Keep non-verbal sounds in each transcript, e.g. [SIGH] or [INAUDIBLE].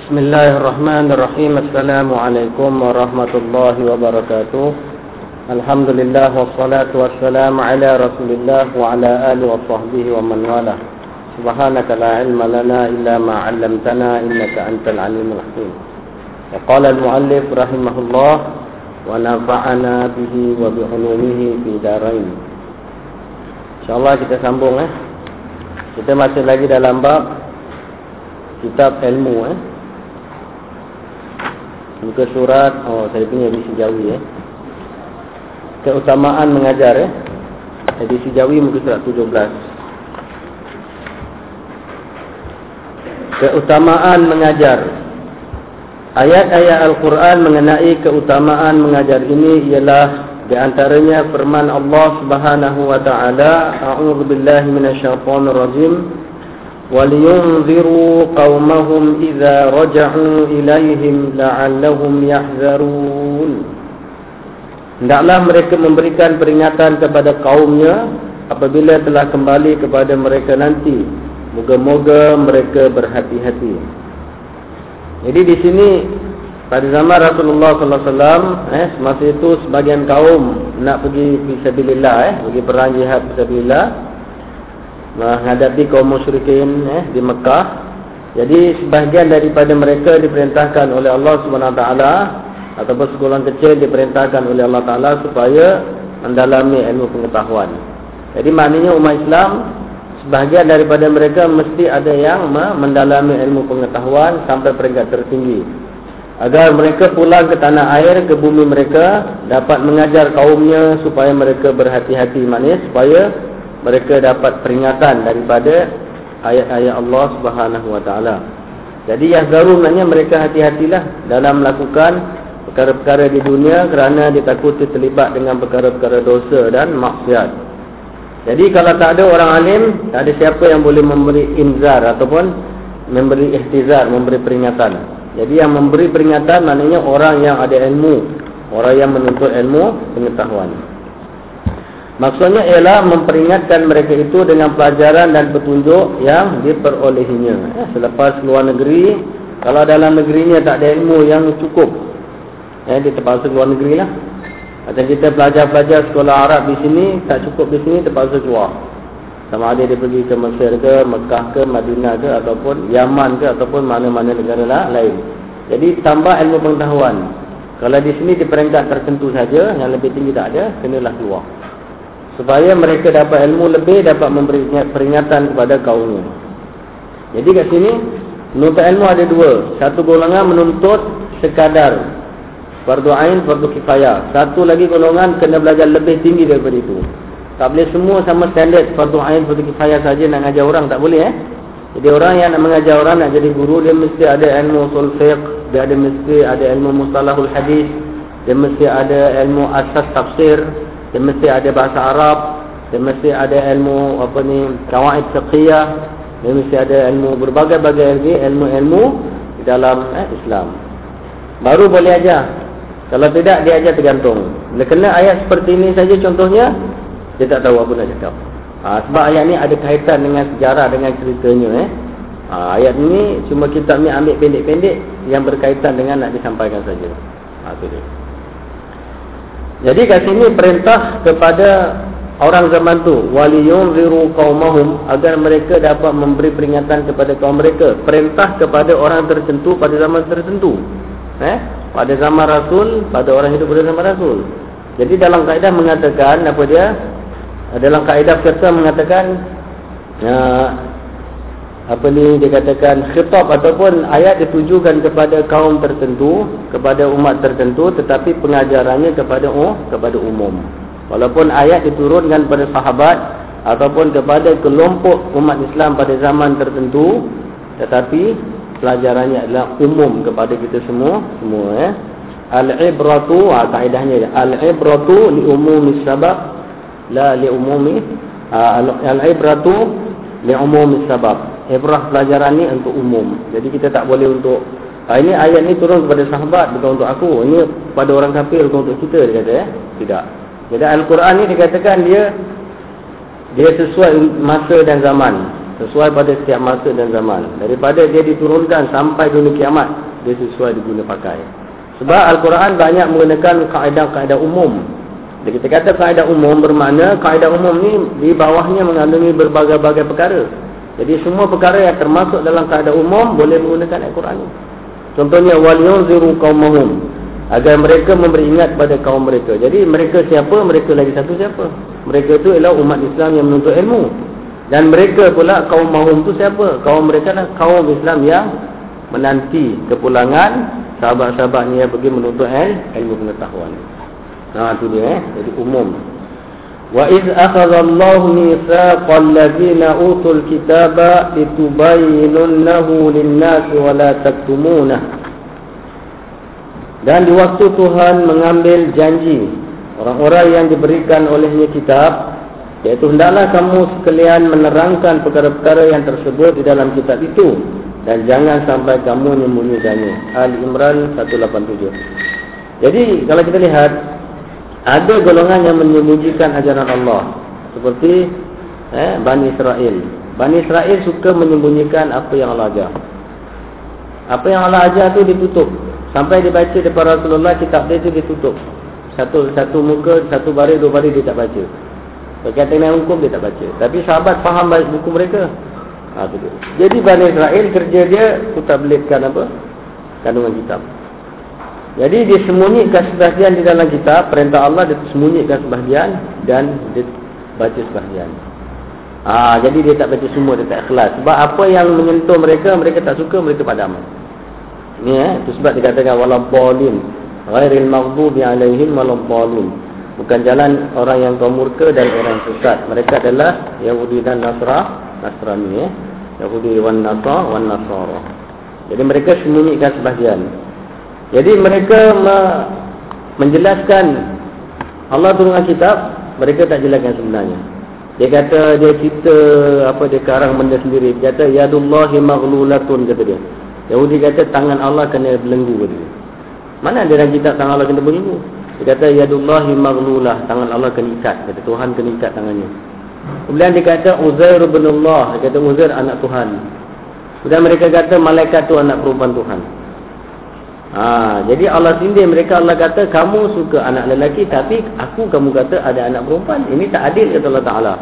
بسم الله الرحمن الرحيم السلام عليكم ورحمة الله وبركاته الحمد لله والصلاة والسلام على رسول الله وعلى آله وصحبه ومن والاه سبحانك لا علم لنا إلا ما علمتنا إنك أنت العليم الحكيم وقال المؤلف رحمه الله ونفعنا به وبعلومه في دارين InsyaAllah kita sambung eh. Kita masih lagi dalam bab Kitab ilmu eh. Muka surat Oh saya punya edisi Jawi eh. Keutamaan mengajar eh. Edisi Jawi muka surat 17 Keutamaan mengajar Ayat-ayat Al-Quran mengenai keutamaan mengajar ini ialah di antaranya firman Allah Subhanahu wa taala, A'udzu billahi minasyaitonir rajim. وَلِيُنذِرُوا قَوْمَهُمْ إِذَا رَجَعُوا إِلَيْهِمْ لَعَلَّهُمْ يَحْذَرُونَ Hendaklah mereka memberikan peringatan kepada kaumnya apabila telah kembali kepada mereka nanti. Moga-moga mereka berhati-hati. Jadi di sini pada zaman Rasulullah sallallahu alaihi wasallam eh semasa itu sebagian kaum nak pergi fisabilillah eh pergi perang jihad fisabilillah menghadapi kaum musyrikin eh di Mekah. Jadi sebahagian daripada mereka diperintahkan oleh Allah Subhanahu taala ataupun sekolah kecil diperintahkan oleh Allah taala supaya mendalami ilmu pengetahuan. Jadi maknanya umat Islam sebahagian daripada mereka mesti ada yang mendalami ilmu pengetahuan sampai peringkat tertinggi. Agar mereka pulang ke tanah air, ke bumi mereka dapat mengajar kaumnya supaya mereka berhati-hati manis supaya mereka dapat peringatan daripada ayat-ayat Allah Subhanahu wa taala. Jadi yang garu maknanya mereka hati-hatilah dalam melakukan perkara-perkara di dunia kerana ditakuti terlibat dengan perkara-perkara dosa dan maksiat. Jadi kalau tak ada orang alim, tak ada siapa yang boleh memberi inzar ataupun memberi ihtizar, memberi peringatan. Jadi yang memberi peringatan maknanya orang yang ada ilmu, orang yang menuntut ilmu pengetahuan. Maksudnya ialah memperingatkan mereka itu dengan pelajaran dan petunjuk yang diperolehinya. Eh, selepas luar negeri, kalau dalam negerinya tak ada ilmu yang cukup, eh, dia terpaksa luar negeri lah. Atau kita pelajar-pelajar sekolah Arab di sini, tak cukup di sini, terpaksa keluar. Sama ada dia pergi ke Mesir ke, Mekah ke, Madinah ke, ataupun Yaman ke, ataupun mana-mana negara lah, lain. Jadi tambah ilmu pengetahuan. Kalau di sini di peringkat tertentu saja, yang lebih tinggi tak ada, kenalah keluar supaya mereka dapat ilmu lebih dapat memberi peringatan kepada kaumnya. Jadi kat sini menuntut ilmu ada dua. Satu golongan menuntut sekadar fardu ain, fardu kifayah. Satu lagi golongan kena belajar lebih tinggi daripada itu. Tak boleh semua sama standard fardu ain, fardu kifayah saja nak ajar orang tak boleh eh. Jadi orang yang nak mengajar orang nak jadi guru dia mesti ada ilmu usul fiqh, dia ada mesti ada ilmu mustalahul hadis, dia mesti ada ilmu asas tafsir, dia mesti ada bahasa Arab, dia mesti ada ilmu apa ni kawaid fiqhiyah, dia mesti ada ilmu berbagai-bagai lagi ilmu-ilmu di dalam eh, Islam. Baru boleh ajar. Kalau tidak dia ajar tergantung. Bila kena ayat seperti ini saja contohnya, dia tak tahu apa nak cakap. Ha, sebab ayat ni ada kaitan dengan sejarah dengan ceritanya eh. Ha, ayat ni cuma kita ni ambil pendek-pendek yang berkaitan dengan nak disampaikan saja. Ha, tu dia. Jadi kat sini perintah kepada orang zaman tu waliyunziru qaumahum agar mereka dapat memberi peringatan kepada kaum mereka. Perintah kepada orang tertentu pada zaman tertentu. Eh? Pada zaman Rasul, pada orang hidup pada zaman Rasul. Jadi dalam kaedah mengatakan apa dia? Dalam kaedah fiqh mengatakan uh, apa ni dikatakan khitab ataupun ayat ditujukan kepada kaum tertentu kepada umat tertentu tetapi pengajarannya kepada oh, kepada umum. Walaupun ayat diturunkan pada sahabat ataupun kepada kelompok umat Islam pada zaman tertentu tetapi pelajarannya adalah umum kepada kita semua semua eh. Al-ibratu ha, kaedahnya al-ibratu li umumi sabab la li umumi ha, al-ibratu li umumi sabab ibrah pelajaran ni untuk umum. Jadi kita tak boleh untuk ha, ini ayat ni turun kepada sahabat bukan untuk aku. Ini pada orang kafir bukan untuk kita dia kata ya. Tidak. Jadi Al-Quran ni dikatakan dia dia sesuai masa dan zaman. sesuai pada setiap masa dan zaman. Daripada dia diturunkan sampai dunia kiamat, dia sesuai diguna pakai. Sebab Al-Quran banyak menggunakan kaedah-kaedah umum. Jadi kita kata kaedah umum bermakna kaedah umum ni di bawahnya mengandungi berbagai-bagai perkara. Jadi semua perkara yang termasuk dalam kaedah umum boleh menggunakan Al-Quran ni. Contohnya wal yunziru qaumahum agar mereka memberi ingat pada kaum mereka. Jadi mereka siapa? Mereka lagi satu siapa? Mereka itu ialah umat Islam yang menuntut ilmu. Dan mereka pula kaum mahum itu siapa? Kaum mereka adalah kaum Islam yang menanti kepulangan sahabat-sahabatnya yang pergi menuntut ilmu pengetahuan. Nah itu dia eh. Jadi umum. Akhadha Allah mitsaqal ladzina utul kitaba litubayyinunnahu lin-nasi wa la taktumunahu dan di waktu Tuhan mengambil janji orang-orang yang diberikan olehnya kitab yaitu hendaklah kamu sekalian menerangkan perkara-perkara yang tersebut di dalam kitab itu dan jangan sampai kamu menyembunyikannya. Ali Imran 187. Jadi kalau kita lihat ada golongan yang menyembunyikan ajaran Allah seperti eh, Bani Israel. Bani Israel suka menyembunyikan apa yang Allah ajar. Apa yang Allah ajar itu ditutup. Sampai dibaca depan Rasulullah kitab dia itu ditutup. Satu satu muka, satu baris, dua baris dia tak baca. Berkaitan dengan hukum dia tak baca. Tapi sahabat faham baik buku mereka. Ha, dia. Jadi Bani Israel kerja dia belitkan apa? Kandungan kitab. Jadi dia sembunyikan sebahagian di dalam kitab. Perintah Allah dia sembunyikan sebahagian dan dia baca sebahagian. Ha, jadi dia tak baca semua, dia tak ikhlas. Sebab apa yang menyentuh mereka, mereka tak suka, mereka padam. Ni eh, itu sebab dikatakan waladdallin. Ghairil maghdubi alaihim waladdallin. Bukan jalan orang yang kaum murka dan orang yang sesat. Mereka adalah Yahudi dan Nasra, Nasrani eh. Yahudi wan Nasra wan Nasara. Jadi mereka sembunyikan sebahagian. Jadi mereka me menjelaskan Allah turunkan kitab, mereka tak jelaskan sebenarnya. Dia kata dia cerita apa dia karang benda sendiri. Dia kata yadullahi maghlulatun kata dia. Yahudi kata tangan Allah kena belenggu dia. Mana ada dalam kitab tangan Allah kena belenggu? Dia kata yadullahi maghlulah, tangan Allah kena ikat. Kata Tuhan kena ikat tangannya. Kemudian dia kata Uzair bin Allah, dia kata Uzair anak Tuhan. Kemudian mereka kata malaikat tu anak perempuan Tuhan. Ha, jadi Allah sindir mereka Allah kata kamu suka anak lelaki tapi aku kamu kata ada anak perempuan. Ini tak adil kata Allah Taala.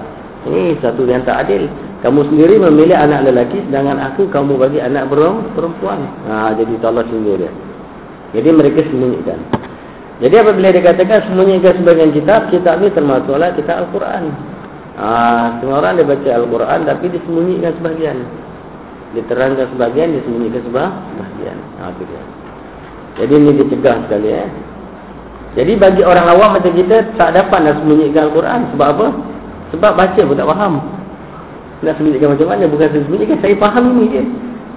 Ini satu yang tak adil. Kamu sendiri memilih anak lelaki sedangkan aku kamu bagi anak perempuan. Ha, jadi Allah sendiri dia. Jadi mereka sembunyikan. Jadi apabila dikatakan sembunyikan sebagian kitab, kitab ini termasuklah kitab Al-Quran. Ha, semua orang dia baca Al-Quran tapi disembunyikan sebagian. Diterangkan sebagian, disembunyikan sebagian. Ha, itu dia. Jadi ini dicegah sekali. Eh. Jadi bagi orang awam macam kita, tak dapat nak sembunyikan Al-Quran. Sebab apa? Sebab baca pun tak faham. Nak sembunyikan macam mana? Bukan saya sembunyikan, saya faham ini je.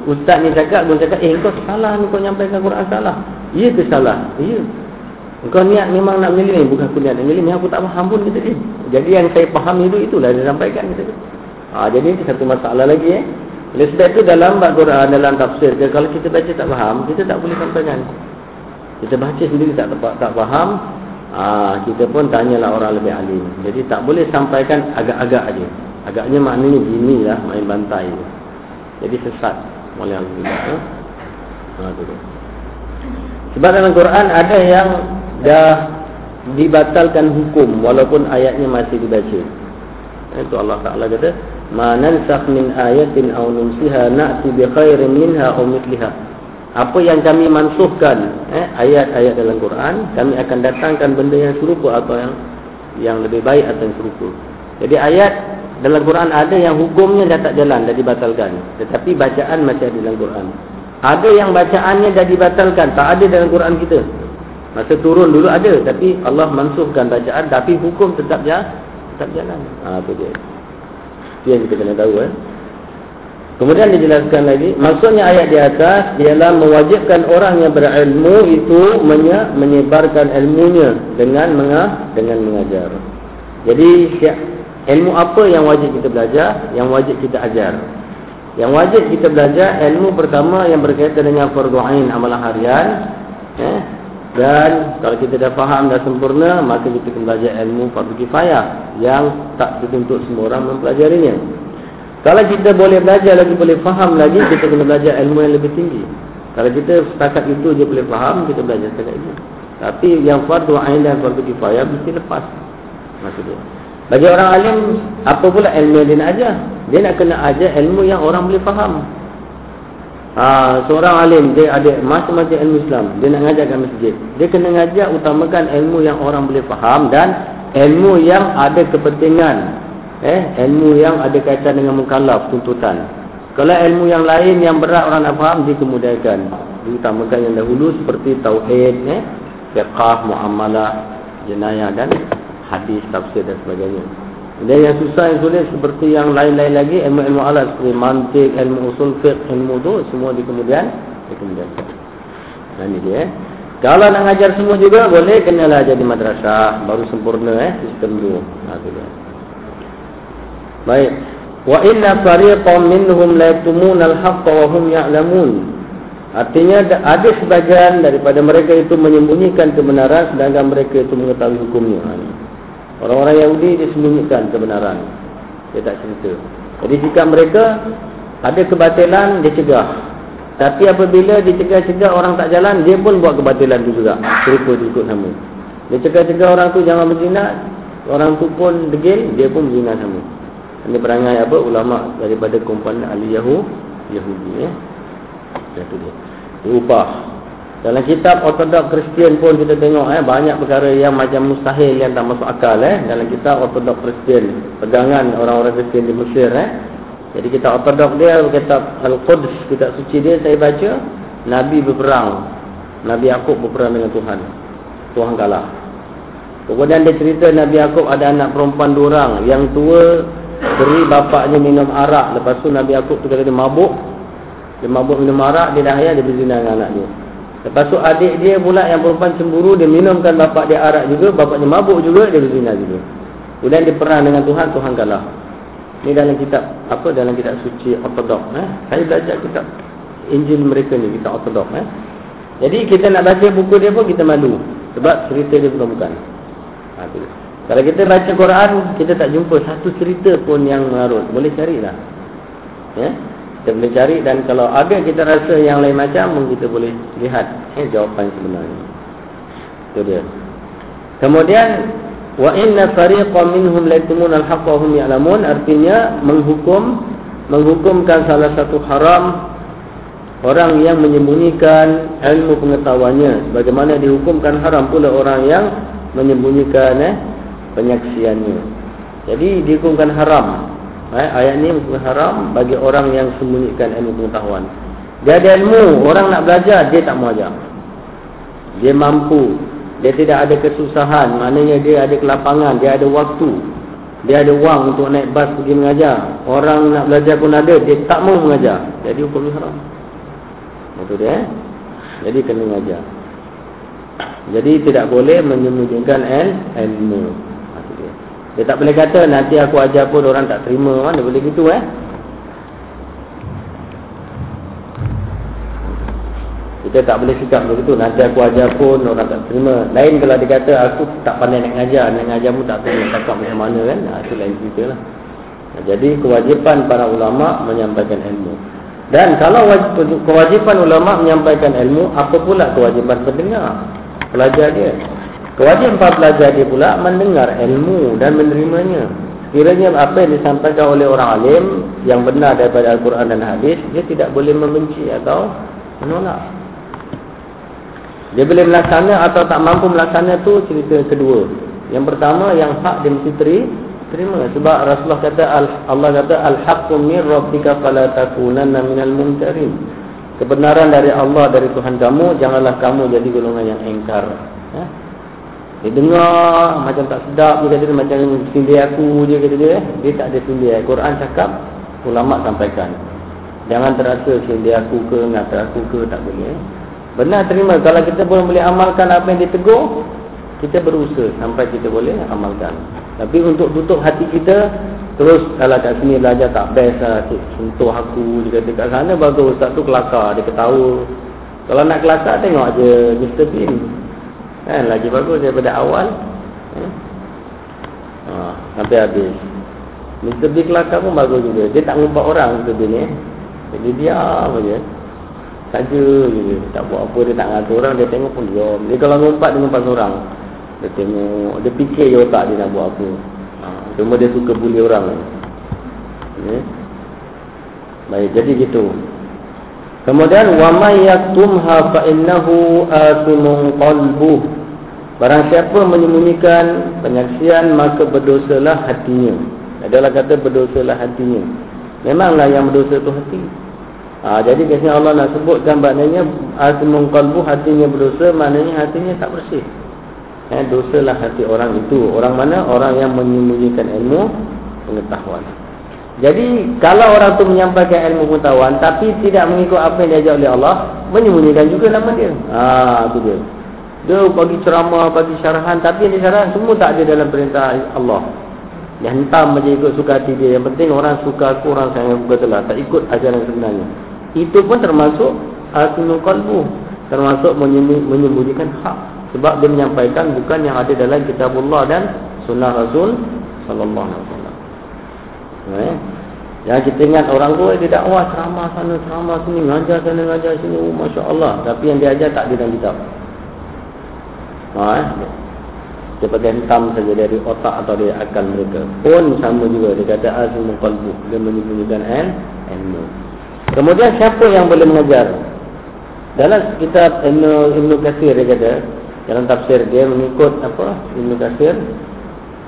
Ustaz ni cakap, dia cakap, eh kau salah ni kau nyampaikan Quran salah. Ya ke salah? Ya. Kau niat memang nak milih ni, bukan aku niat nak milih ni, aku tak faham pun kata dia. Jadi yang saya faham itu, itulah dia sampaikan kata dia. Ha, jadi itu satu masalah lagi eh. Oleh sebab itu dalam bab Quran, dalam tafsir, kalau kita baca tak faham, kita tak boleh sampaikan. Kita baca sendiri tak tak faham, ha, kita pun tanyalah orang lebih alim. Jadi tak boleh sampaikan agak-agak aja. Agaknya maknanya gini lah main bantai. Jadi sesat oleh Allah. Ha? Sebab dalam Quran ada yang dah dibatalkan hukum walaupun ayatnya masih dibaca. Itu Allah Taala kata, "Ma nansakh min ayatin aw nunsiha na'ti bi khairin minha aw mithliha." Apa yang kami mansuhkan eh, ayat-ayat dalam Quran, kami akan datangkan benda yang serupa atau yang yang lebih baik atau yang serupa. Jadi ayat dalam Quran ada yang hukumnya dah tak jalan, dah dibatalkan. Tetapi bacaan masih ada dalam Quran. Ada yang bacaannya dah dibatalkan, tak ada dalam Quran kita. Masa turun dulu ada, tapi Allah mansuhkan bacaan, tapi hukum tetap jalan. Tetap jalan. Ha, itu dia. Itu yang kita kena tahu. Eh. Kemudian dijelaskan lagi, maksudnya ayat di atas, ialah mewajibkan orang yang berilmu itu menyebarkan ilmunya dengan dengan mengajar. Jadi, Ilmu apa yang wajib kita belajar? Yang wajib kita ajar. Yang wajib kita belajar ilmu pertama yang berkaitan dengan fardu ain amalan harian. Eh? Dan kalau kita dah faham dah sempurna, maka kita akan belajar ilmu fardu kifayah yang tak dituntut semua orang mempelajarinya. Kalau kita boleh belajar lagi, boleh faham lagi, kita kena belajar ilmu yang lebih tinggi. Kalau kita setakat itu je boleh faham, kita belajar setakat itu. Tapi yang fardu ain dan fardu kifayah mesti lepas. Maksudnya. Bagi orang alim, apa pula ilmu yang dia nak ajar? Dia nak kena ajar ilmu yang orang boleh faham. Ha, seorang alim, dia ada macam-macam ilmu Islam. Dia nak ngajar kat masjid. Dia kena ngajar utamakan ilmu yang orang boleh faham dan ilmu yang ada kepentingan. Eh, ilmu yang ada kaitan dengan mukallaf, tuntutan. Kalau ilmu yang lain yang berat orang nak faham, dia kemudahan. Diutamakan yang dahulu seperti tauhid, eh, fiqah, muamalah, jenayah dan hadis, tafsir dan sebagainya. Dan yang susah yang sulit seperti yang lain-lain lagi ilmu-ilmu alat seperti mantik, ilmu usul fiqh, ilmu tu semua di kemudian di kemudian. Nah ini dia. Eh. Kalau nak ngajar semua juga boleh kenalah jadi madrasah baru sempurna eh sistem tu. Nah tu dia. Baik. Wa inna fariqan minhum la yaktumuna al-haqqa wa hum ya'lamun. Artinya ada sebagian daripada mereka itu menyembunyikan kebenaran sedangkan mereka itu mengetahui hukumnya. Orang-orang Yahudi dia sembunyikan kebenaran. Dia tak cerita. Jadi jika mereka ada kebatilan, dia cegah. Tapi apabila dia cegah-cegah orang tak jalan, dia pun buat kebatilan tu juga. Serupa dia ikut sama. Dia cegah-cegah orang tu jangan berzina, orang tu pun degil, dia pun berzina sama. Ini perangai apa? Ulama daripada kumpulan ahli Yahudi. Yahudi eh. Itu dia. Ubah dalam kitab Ortodok Kristian pun kita tengok eh banyak perkara yang macam mustahil yang tak masuk akal eh dalam kitab Ortodok Kristian pegangan orang-orang Kristian di Mesir eh. Jadi kita Ortodok dia kitab Al-Quds kitab suci dia saya baca nabi berperang. Nabi Yakub berperang dengan Tuhan. Tuhan kalah. Kemudian dia cerita Nabi Yakub ada anak perempuan dua orang yang tua beri bapaknya minum arak lepas tu Nabi Yakub tu kata dia mabuk. Dia mabuk minum arak dia dah ayah dia berzina dengan anak dia. Lepas tu adik dia pula yang perempuan cemburu Dia minumkan bapak dia arak juga Bapaknya mabuk juga Dia berzina juga Kemudian dia perang dengan Tuhan Tuhan kalah Ini dalam kitab Apa dalam kitab suci ortodok eh? Saya belajar kitab Injil mereka ni Kitab ortodok eh? Jadi kita nak baca buku dia pun Kita malu Sebab cerita dia bukan bukan ha, Kalau kita baca Quran Kita tak jumpa satu cerita pun yang mengarut Boleh carilah. Ya? Eh? kita boleh cari dan kalau ada kita rasa yang lain macam kita boleh lihat. Eh, jawapan sebenarnya. Itu dia. Kemudian wa inna fariqan minhum la yaktumuna al-haqqa hum ya'lamun artinya menghukum menghukumkan salah satu haram orang yang menyembunyikan ilmu pengetahuannya. Bagaimana dihukumkan haram pula orang yang menyembunyikan eh, penyaksiannya jadi dihukumkan haram Eh, ayat ni haram bagi orang yang sembunyikan ilmu pengetahuan. Dia ada ilmu, orang nak belajar, dia tak mau ajar. Dia mampu. Dia tidak ada kesusahan, maknanya dia ada kelapangan, dia ada waktu. Dia ada wang untuk naik bas pergi mengajar. Orang nak belajar pun ada, dia tak mau mengajar. Jadi hukum haram. Itu dia. Eh? Jadi kena mengajar. Jadi tidak boleh menyembunyikan ilmu. Dia tak boleh kata nanti aku ajar pun orang tak terima. Dia boleh gitu eh. Kita tak boleh sikap begitu. Nanti aku ajar pun orang tak terima. Lain kalau dia kata aku tak pandai nak ngajar. Nak ngajar pun tak nak cakap macam mana kan. Nah, itu lain cerita lah. Jadi kewajipan para ulama menyampaikan ilmu. Dan kalau kewajipan ulama menyampaikan ilmu, apa pula kewajipan pendengar? Pelajar dia. Kewajipan para pelajar dia pula mendengar ilmu dan menerimanya. Kiranya apa yang disampaikan oleh orang alim yang benar daripada Al-Quran dan Hadis, dia tidak boleh membenci atau menolak. Dia boleh melaksana atau tak mampu melaksana tu cerita kedua. Yang pertama yang hak dia mesti terima sebab Rasulullah kata Allah kata al-haqqu min rabbika fala takunanna minal mumtarin. Kebenaran dari Allah dari Tuhan kamu janganlah kamu jadi golongan yang engkar. Ya? Dia dengar macam tak sedap dia kata macam sindir aku je kata dia. Dia tak ada sindir. Quran cakap ulama sampaikan. Jangan terasa sindir aku ke ngata aku ke tak boleh. Benar terima kalau kita boleh boleh amalkan apa yang ditegur kita berusaha sampai kita boleh amalkan. Tapi untuk tutup hati kita terus kalau kat sini belajar tak best lah sentuh aku dia kata kat sana bagus ustaz tu kelakar dia ketawa. Kalau nak kelakar tengok aje Mr. Bean kan lagi bagus daripada awal eh? ha, sampai habis Mr. B kelakar pun bagus juga. Dia tak ngumpat orang Mr. B ni. Jadi diam aja. Saja je. Tak buat apa. Dia tak ngatur orang. Dia tengok pun diam. Dia kalau ngumpat, dia ngumpat seorang. Dia tengok. Dia fikir je otak dia nak buat apa. Ha. Cuma dia suka bully orang. Ya. Baik. Jadi gitu. Kemudian wa may yaktumha fa innahu athimun qalbuh. Barang siapa menyembunyikan penyaksian maka berdosalah hatinya. Adalah kata berdosalah hatinya. Memanglah yang berdosa itu hati. Ha, jadi kisah Allah nak sebutkan maknanya athimun qalbuh hatinya berdosa maknanya hatinya tak bersih. Eh, dosalah hati orang itu. Orang mana? Orang yang menyembunyikan ilmu pengetahuan. Jadi kalau orang tu menyampaikan ilmu pengetahuan tapi tidak mengikut apa yang diajar oleh Allah, menyembunyikan juga nama dia. Ah, itu dia. Dia bagi ceramah, bagi syarahan tapi yang disyarah semua tak ada dalam perintah Allah. Yang hentam saja ikut suka hati dia. Yang penting orang suka aku, orang sayang aku telah. Tak ikut ajaran sebenarnya. Itu pun termasuk Asinul Qalbu. Termasuk menyembunyikan hak. Sebab dia menyampaikan bukan yang ada dalam kitab Allah dan sunnah Rasul Sallallahu Alaihi Wasallam. Eh? Yang kita ingat orang tu dia dakwah ceramah sana ceramah sini ngajar sana ngajar sini oh, masya-Allah tapi yang dia ajar tak ada dalam kitab. Ha eh? Dia pakai hitam saja dari otak atau dari akal mereka. Pun sama juga dia kata azmul qalbu dia menyembunyikan an ilmu. Kemudian siapa yang boleh mengajar? Dalam kitab Ibnu Katsir dia kata dalam tafsir dia mengikut apa Ibnu Katsir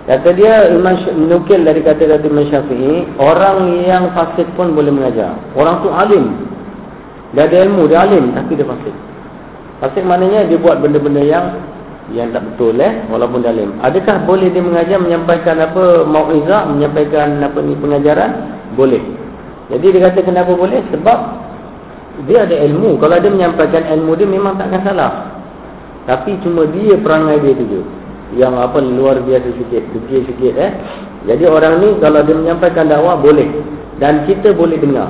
Kata dia menukil dari kata-kata Imam Syafi'i, orang yang fasik pun boleh mengajar. Orang tu alim. Dia ada ilmu, dia alim tapi dia fasik. Fasik maknanya dia buat benda-benda yang yang tak betul eh walaupun dia alim. Adakah boleh dia mengajar menyampaikan apa mauizah, menyampaikan apa ni pengajaran? Boleh. Jadi dia kata kenapa boleh? Sebab dia ada ilmu. Kalau dia menyampaikan ilmu dia memang takkan salah. Tapi cuma dia perangai dia tu je yang apa luar biasa sikit, degil sikit eh. Jadi orang ni kalau dia menyampaikan dakwah boleh dan kita boleh dengar.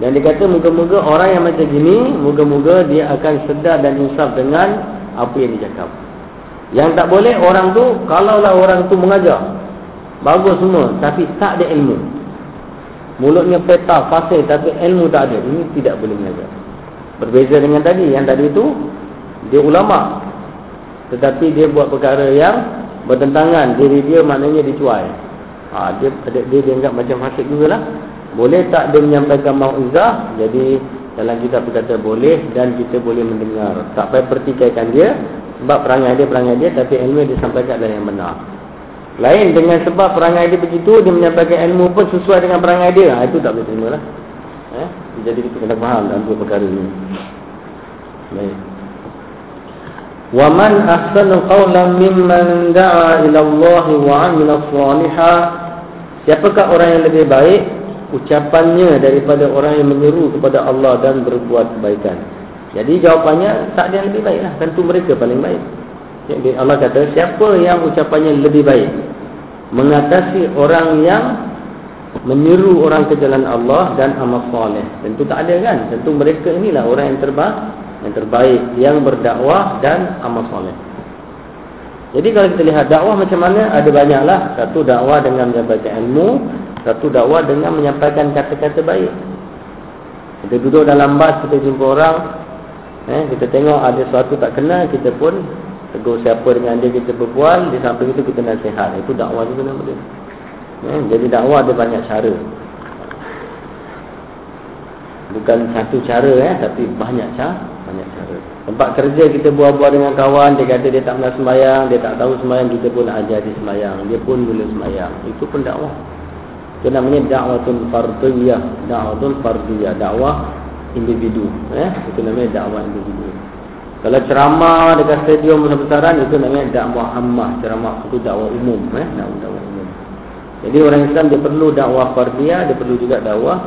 Dan dia kata moga-moga orang yang macam gini, moga-moga dia akan sedar dan insaf dengan apa yang dia cakap. Yang tak boleh orang tu kalaulah orang tu mengajar bagus semua tapi tak ada ilmu. Mulutnya peta, fasih tapi ilmu tak ada. Ini tidak boleh mengajar. Berbeza dengan tadi, yang tadi itu dia ulama, tetapi dia buat perkara yang bertentangan diri dia maknanya dicuai. Ha, dia, dia dia dianggap macam fasik juga lah. Boleh tak dia menyampaikan mau'izah? Jadi dalam kita berkata boleh dan kita boleh mendengar. Tak payah pertikaikan dia sebab perangai dia perangai dia tapi ilmu dia sampaikan adalah yang benar. Lain dengan sebab perangai dia begitu dia menyampaikan ilmu pun sesuai dengan perangai dia. Ha, itu tak boleh terima lah. Eh? Jadi kita kena faham dalam dua perkara ini. Baik. Ahsanu qawlan mimman da'a ila Allah wa 'amila shalihan Siapakah orang yang lebih baik? Ucapannya daripada orang yang menyeru kepada Allah dan berbuat kebaikan. Jadi jawapannya tak ada yang lebih baiklah tentu mereka paling baik. Jadi Allah kata siapa yang ucapannya lebih baik? Mengatasi orang yang menyeru orang ke jalan Allah dan amal soleh. Tentu tak ada kan? Tentu mereka inilah orang yang terbaik yang terbaik yang berdakwah dan amal soleh. Jadi kalau kita lihat dakwah macam mana ada banyaklah satu dakwah dengan menyampaikan ilmu, satu dakwah dengan menyampaikan kata-kata baik. Kita duduk dalam bas kita jumpa orang, eh, kita tengok ada sesuatu tak kenal kita pun tegur siapa dengan dia kita berbual di samping itu kita nasihat. Itu dakwah juga nama dia. Eh, jadi dakwah ada banyak cara. Bukan satu cara eh, tapi banyak cara banyak cara. Tempat kerja kita buat-buat dengan kawan, dia kata dia tak pernah sembahyang, dia tak tahu sembahyang, kita pun nak ajar dia sembahyang. Dia pun boleh sembahyang. Itu pun dakwah. Itu namanya dakwatun fardiyah. Dakwatun fardiyah. Dakwah individu. Eh? Itu namanya dakwah individu. Kalau ceramah dekat stadium besar-besaran, itu namanya dakwah ammah. Ceramah itu dakwah umum. Eh? Dakwah, dakwah umum. Jadi orang Islam dia perlu dakwah fardiyah, dia perlu juga dakwah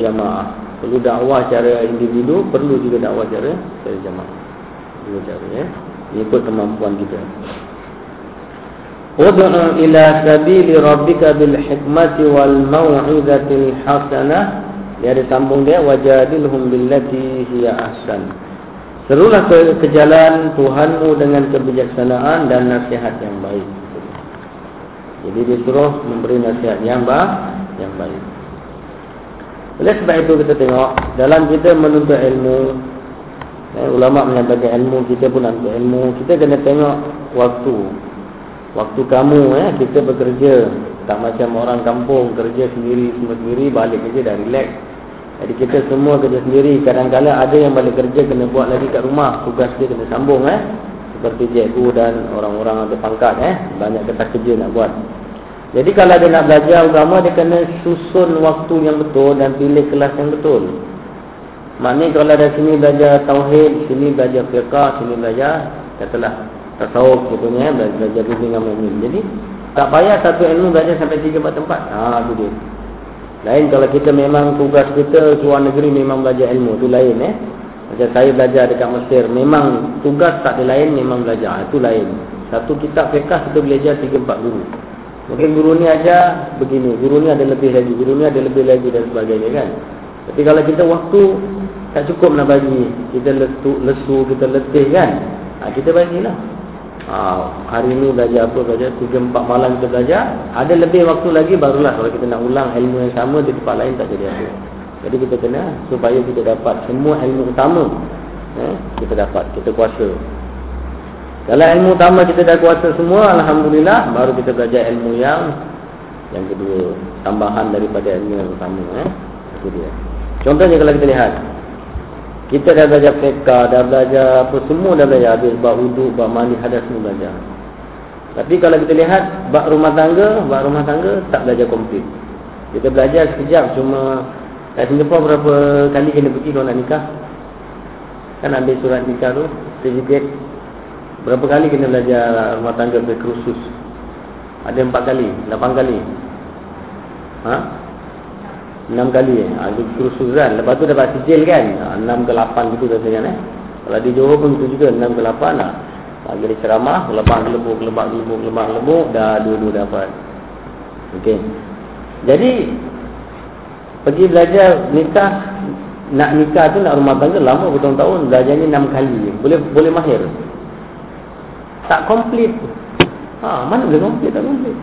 jamaah. Perlu dakwah secara individu, perlu juga dakwah secara secara jemaah. Dua cara ya. Ikut kemampuan kita. Ud'u ila sabili rabbika bil hikmati wal mau'izatil hasanah. Dia ada sambung dia wajadilhum billati hiya ahsan. Serulah ke, ke jalan Tuhanmu dengan kebijaksanaan dan nasihat yang baik. Jadi dia suruh memberi nasihat yang bah, yang baik. Oleh sebab itu kita tengok dalam kita menuntut ilmu eh, ulama menyatakan ilmu kita pun nak ilmu kita kena tengok waktu. Waktu kamu eh kita bekerja tak macam orang kampung kerja sendiri semua sendiri balik kerja dah relax. Jadi kita semua kerja sendiri kadang-kadang ada yang balik kerja kena buat lagi kat rumah tugas dia kena sambung eh seperti cikgu dan orang-orang ada pangkat eh banyak kertas kerja nak buat. Jadi kalau dia nak belajar agama dia kena susun waktu yang betul dan pilih kelas yang betul. Maknanya kalau dari sini belajar tauhid, sini belajar fiqh, sini belajar katalah tasawuf contohnya belajar dengan mukmin. Jadi tak payah satu ilmu belajar sampai tiga empat tempat. Ha tu dia. Lain kalau kita memang tugas kita luar negeri memang belajar ilmu tu lain eh. Macam saya belajar dekat Mesir memang tugas tak ada lain memang belajar. Itu lain. Satu kitab fiqh kita belajar tiga empat guru. Mungkin guru ni aja begini, guru ni ada lebih lagi, guru ni ada lebih lagi dan sebagainya kan. Tapi kalau kita waktu tak cukup nak bagi, kita lesu, lesu kita letih kan. Ha, kita bagilah. Ha, hari ni belajar apa belajar 3 4 malam kita belajar, ada lebih waktu lagi barulah kalau kita nak ulang ilmu yang sama di tempat lain tak jadi apa. Jadi kita kena supaya kita dapat semua ilmu utama eh, kita dapat, kita kuasa. Kalau ilmu utama kita dah kuasa semua, Alhamdulillah, baru kita belajar ilmu yang yang kedua, tambahan daripada ilmu yang utama. Eh? Itu dia. Contohnya kalau kita lihat, kita dah belajar fiqah, dah belajar apa semua dah belajar, habis bab wuduk, bab mandi, hadas semua belajar. Tapi kalau kita lihat, bab rumah tangga, bab rumah tangga tak belajar komplit. Kita belajar sekejap, cuma kat Singapura berapa kali kena pergi kalau nak nikah? Kan ambil surat nikah tu, certificate Berapa kali kena belajar rumah tangga berkursus? Ada empat kali, lapan kali. Ha? Enam kali eh. Ada kursus kan. Lepas tu dapat sijil kan. Ha, enam ke lapan gitu rasanya eh. Kalau di Johor pun itu juga enam ke lapan lah. Pagi di ceramah, lemak gelembuk, lemak gelembuk, lemak gelembuk, dah dua-dua dapat. Okey. Jadi, pergi belajar nikah, nak nikah tu nak rumah tangga lama bertahun-tahun, belajarnya enam kali. Boleh boleh mahir. Tak komplit. Ha, mana boleh komplit tak komplit.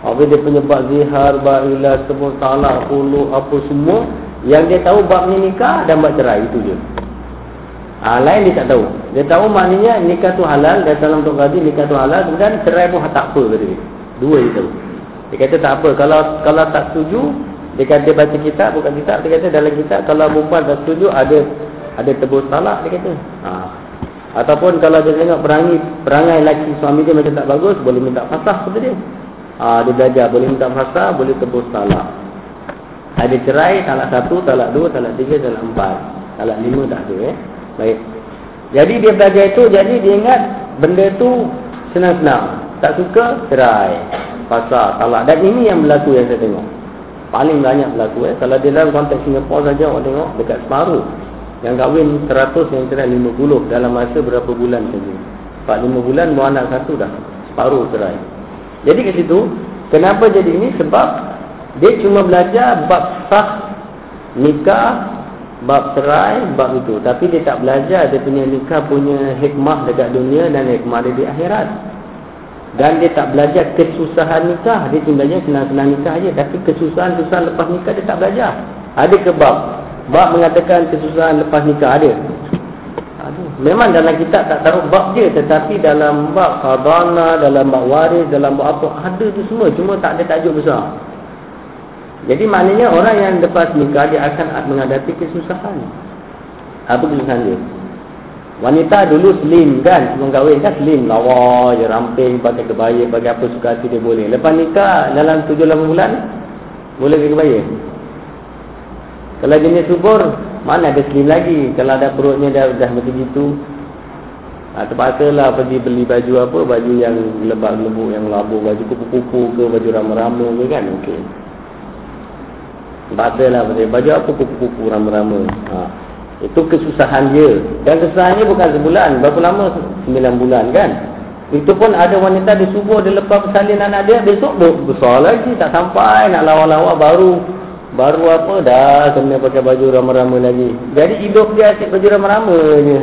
Habis dia punya bab zihar, bab sebut talak, puluh, apa semua. Yang dia tahu bab ni nikah dan bab cerai. Itu je. Ha, lain dia tak tahu. Dia tahu maknanya nikah tu halal. Dia dalam tu kadi nikah tu halal. Kemudian cerai pun tak apa. Kata dia. Dua dia tahu. Dia kata tak apa. Kalau kalau tak setuju. Dia kata baca kitab. Bukan kitab. Dia kata dalam kitab. Kalau perempuan tak setuju. Ada ada tebus talak. Dia kata. Ha. Ataupun kalau dia tengok perangai perangai laki suami dia macam tak bagus, boleh minta fasah kepada dia. Ha, dia belajar, boleh minta fasah, boleh tebus talak. Ada cerai, talak satu, talak dua, talak tiga, talak empat. Talak lima tak ada. Eh? Baik. Jadi dia belajar itu, jadi dia ingat benda itu senang-senang. Tak suka, cerai. Fasah, talak. Dan ini yang berlaku yang saya tengok. Paling banyak berlaku. Eh? Kalau dia dalam konteks Singapura saja, orang tengok dekat separuh. Yang kahwin 100 yang cerai 50 dalam masa berapa bulan saja. 4 5 bulan mau anak satu dah. Separuh cerai. Jadi ke situ, kenapa jadi ini? Sebab dia cuma belajar bab sah nikah, bab cerai, bab itu. Tapi dia tak belajar dia punya nikah punya hikmah dekat dunia dan hikmah dia di akhirat. Dan dia tak belajar kesusahan nikah. Dia belajar senang-senang nikah aja. Tapi kesusahan-kesusahan lepas nikah dia tak belajar. Ada kebab Bab mengatakan kesusahan lepas nikah ada. Ada. Memang dalam kitab tak taruh bab dia tetapi dalam bab khadana, dalam bab waris, dalam bab apa ada tu semua cuma tak ada tajuk besar. Jadi maknanya orang yang lepas nikah dia akan menghadapi kesusahan. Apa kesusahan dia? Wanita dulu slim kan, sebelum kahwin kan slim, lawa je ramping, pakai kebaya, pakai apa suka hati dia boleh. Lepas nikah dalam 7 8 bulan boleh ke kebaya? Kalau jenis subur, mana ada slim lagi. Kalau ada perutnya dah, dah macam gitu. Ha, terpaksalah pergi beli baju apa. Baju yang lebak-lebuk, yang labu. Baju kupu-kupu ke, baju rama-rama ke kan. Okey. Terpaksalah beli baju apa kupu-kupu rama-rama. Ha. Itu kesusahan dia. Dan kesusahannya bukan sebulan. Berapa lama? Sembilan bulan kan. Itu pun ada wanita di subuh dia lepas bersalin anak dia. Besok besar lagi. Tak sampai nak lawa-lawa baru Baru apa dah kena pakai baju rama-rama lagi. Jadi hidup dia asyik baju rama-rama je.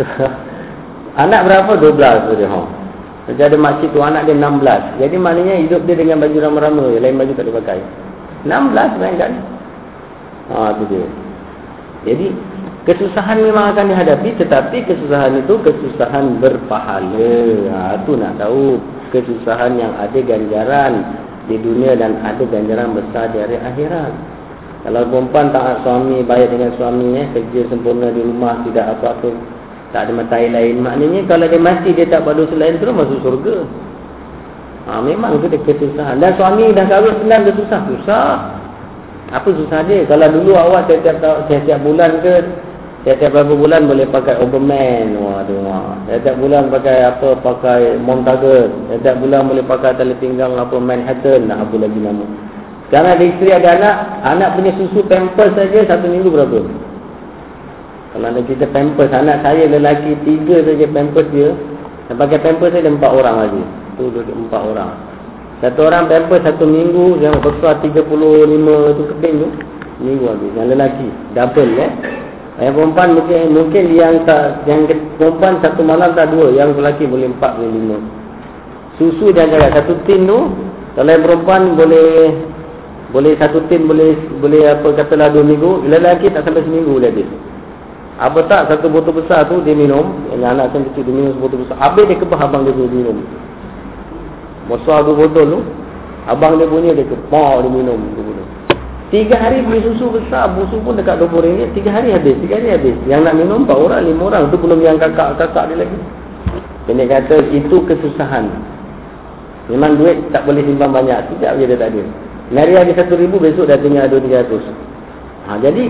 [LAUGHS] Anak berapa? 12 saja. Ha. Macam ada makcik tu anak dia 16. Jadi maknanya hidup dia dengan baju rama-rama. Lain baju tak boleh pakai. 16 bayangkan. Ha, tu dia. Jadi kesusahan memang akan dihadapi. Tetapi kesusahan itu kesusahan berpahala. Ha, tu nak tahu. Kesusahan yang ada ganjaran di dunia dan ada ganjaran besar di hari akhirat. Kalau perempuan taat suami, baik dengan suami, eh, kerja sempurna di rumah, tidak apa-apa tak ada matai lain. Maknanya kalau dia mati dia tak berdosa lain terus masuk surga ha, memang itu dia kesusahan dan suami dah kahwin senang dia susah susah apa susah dia? Kalau dulu awak setiap, setiap bulan ke setiap berapa bulan boleh pakai Oberman wah. setiap bulan pakai apa pakai Montague setiap bulan boleh pakai tali pinggang apa Manhattan nak apa lagi nama sekarang ada isteri ada anak anak punya susu pampers saja satu minggu berapa kalau ada kita pampers anak saya lelaki tiga saja pampers dia. Yang pakai pampers saya ada empat orang lagi. Tu empat orang. Satu orang pampers satu minggu yang besar 35 tu keping tu. Minggu habis. Yang lelaki. Double ya. Yang perempuan mungkin mungkin yang tak yang perempuan satu malam tak dua, yang lelaki boleh empat boleh lima. Susu dan jaga satu tin tu kalau yang perempuan boleh boleh satu tin boleh boleh apa katalah dua minggu, lelaki tak sampai seminggu dia habis. Apa tak satu botol besar tu dia minum Yang anak kan kecil dia minum botol besar Habis dia kebah abang dia pun minum Besar tu botol tu Abang dia punya dia kebah dia minum dia minum. Tiga hari beli susu besar Busu pun dekat 20 ringgit Tiga hari habis Tiga hari habis Yang nak minum 4 orang 5 orang tu belum yang kakak-kakak dia lagi Dia kata itu kesusahan Memang duit tak boleh simpan banyak Tidak je dia tak ada Hari habis 1 ribu Besok dah tinggal 2-300 ha, Jadi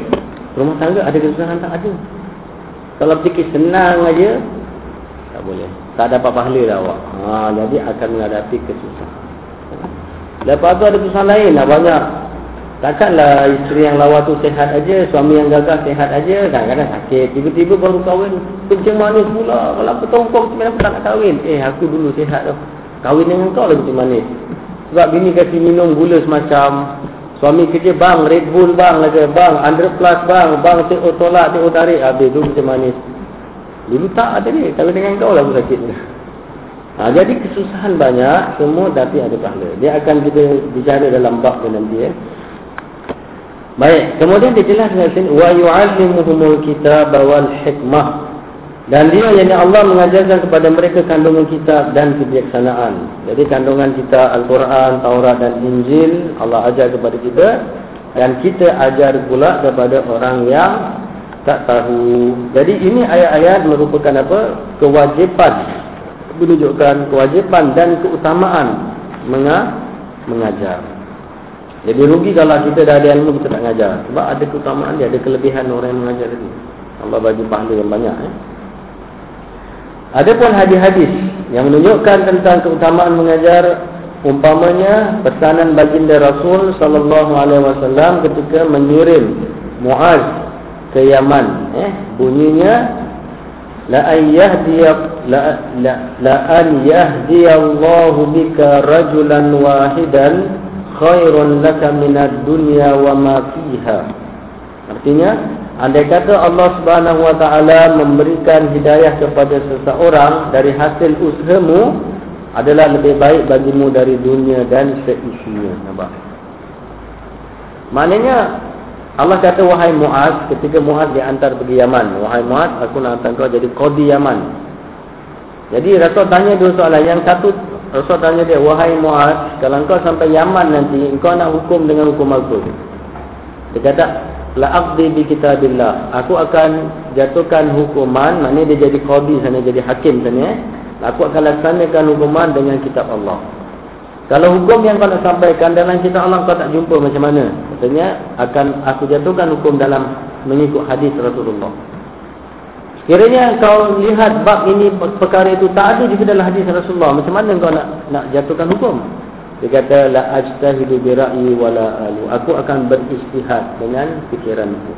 Rumah tangga ada kesusahan tak ada. Kalau fikir senang aja tak boleh. Tak dapat pahala dah awak. Ha, jadi akan menghadapi kesusahan. Lepas tu ada kesusahan lain lah banyak. Takkanlah isteri yang lawa tu sehat aja, suami yang gagah sehat aja, kadang-kadang sakit. Tiba-tiba baru kahwin, kencing manis pula. Kalau aku tahu kau macam tak nak kahwin. Eh, aku dulu sehat tu. Kahwin dengan kau lah kencing manis. Sebab bini kasih minum gula semacam Suami kerja bang, Red Bull bang, lagi bang, 100 plus bang, bang tengok tolak, tengok tarik, habis tu macam manis. Dulu tak ada ni, kalau dengan kau lah aku sakit. Ha, jadi kesusahan banyak, semua tapi ada pahala. Dia akan kita bicara dalam bab dia nanti. Eh. Baik, kemudian dia jelaskan sini, wa yu'allimuhumul kitab wal hikmah. Dan dia yang Allah mengajarkan kepada mereka kandungan kitab dan kebijaksanaan. Jadi kandungan kita Al-Quran, Taurat dan Injil Allah ajar kepada kita. Dan kita ajar pula kepada orang yang tak tahu. Jadi ini ayat-ayat merupakan apa? Kewajipan. Menunjukkan kewajipan dan keutamaan mengajar. Jadi rugi kalau kita dah ada ilmu kita tak mengajar. Sebab ada keutamaan dia, ada kelebihan orang yang mengajar itu. Allah bagi pahala yang banyak. Eh? Adapun hadis-hadis yang menunjukkan tentang keutamaan mengajar umpamanya pesanan baginda Rasul sallallahu alaihi wasallam ketika mengirim Muaz ke Yaman eh bunyinya la ayyahdiya la la, la an yahdiyallahu bika rajulan wahidan khairun laka minad dunya wa ma fiha artinya Andai kata Allah Subhanahu Wa Taala memberikan hidayah kepada seseorang dari hasil usahamu adalah lebih baik bagimu dari dunia dan seisinya. Nampak? Maknanya Allah kata wahai Muaz ketika Muaz diantar pergi Yaman, wahai Muaz aku nak hantar kau jadi qadi Yaman. Jadi Rasul tanya dua soalan. Yang satu Rasul tanya dia, wahai Muaz, kalau kau sampai Yaman nanti, kau nak hukum dengan hukum aku. Dia kata, la aqdi bi kitabillah. Aku akan jatuhkan hukuman maknanya dia jadi qadi sana jadi hakim sana eh. Aku akan laksanakan hukuman dengan kitab Allah. Kalau hukum yang kau nak sampaikan dalam kitab Allah kau tak jumpa macam mana? Katanya akan aku jatuhkan hukum dalam mengikut hadis Rasulullah Kiranya kau lihat bab ini perkara itu tak ada juga dalam hadis Rasulullah macam mana kau nak nak jatuhkan hukum dia kata la ajtahidu bi ra'yi wala alu. Aku akan beristihad dengan fikiranku.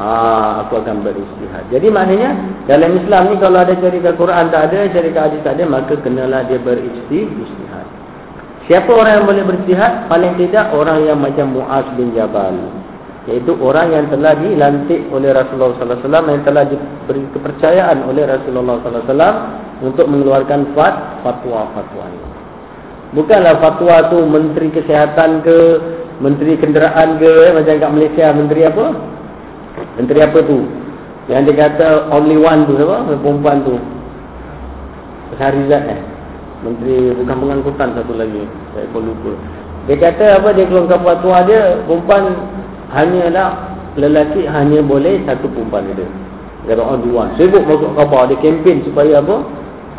Ah, aku akan beristihad. Jadi maknanya dalam Islam ni kalau ada cerita Quran tak ada, cerita hadis tak ada, maka kenalah dia beristihad. Siapa orang yang boleh beristihad? Paling tidak orang yang macam Muaz bin Jabal. Iaitu orang yang telah dilantik oleh Rasulullah sallallahu alaihi wasallam yang telah diberi kepercayaan oleh Rasulullah sallallahu alaihi wasallam untuk mengeluarkan fat, fatwa-fatwa ini. Bukanlah fatwa tu menteri kesihatan ke, menteri kenderaan ke, eh, macam kat Malaysia menteri apa? Menteri apa tu? Yang dia kata only one tu apa? Perempuan tu. Syarizat eh. Menteri bukan pengangkutan satu lagi. Saya pun lupa. Dia kata apa dia keluarkan fatwa dia, perempuan hanya nak lelaki hanya boleh satu perempuan dia. Kata only one. Sibuk masuk khabar dia kempen supaya apa?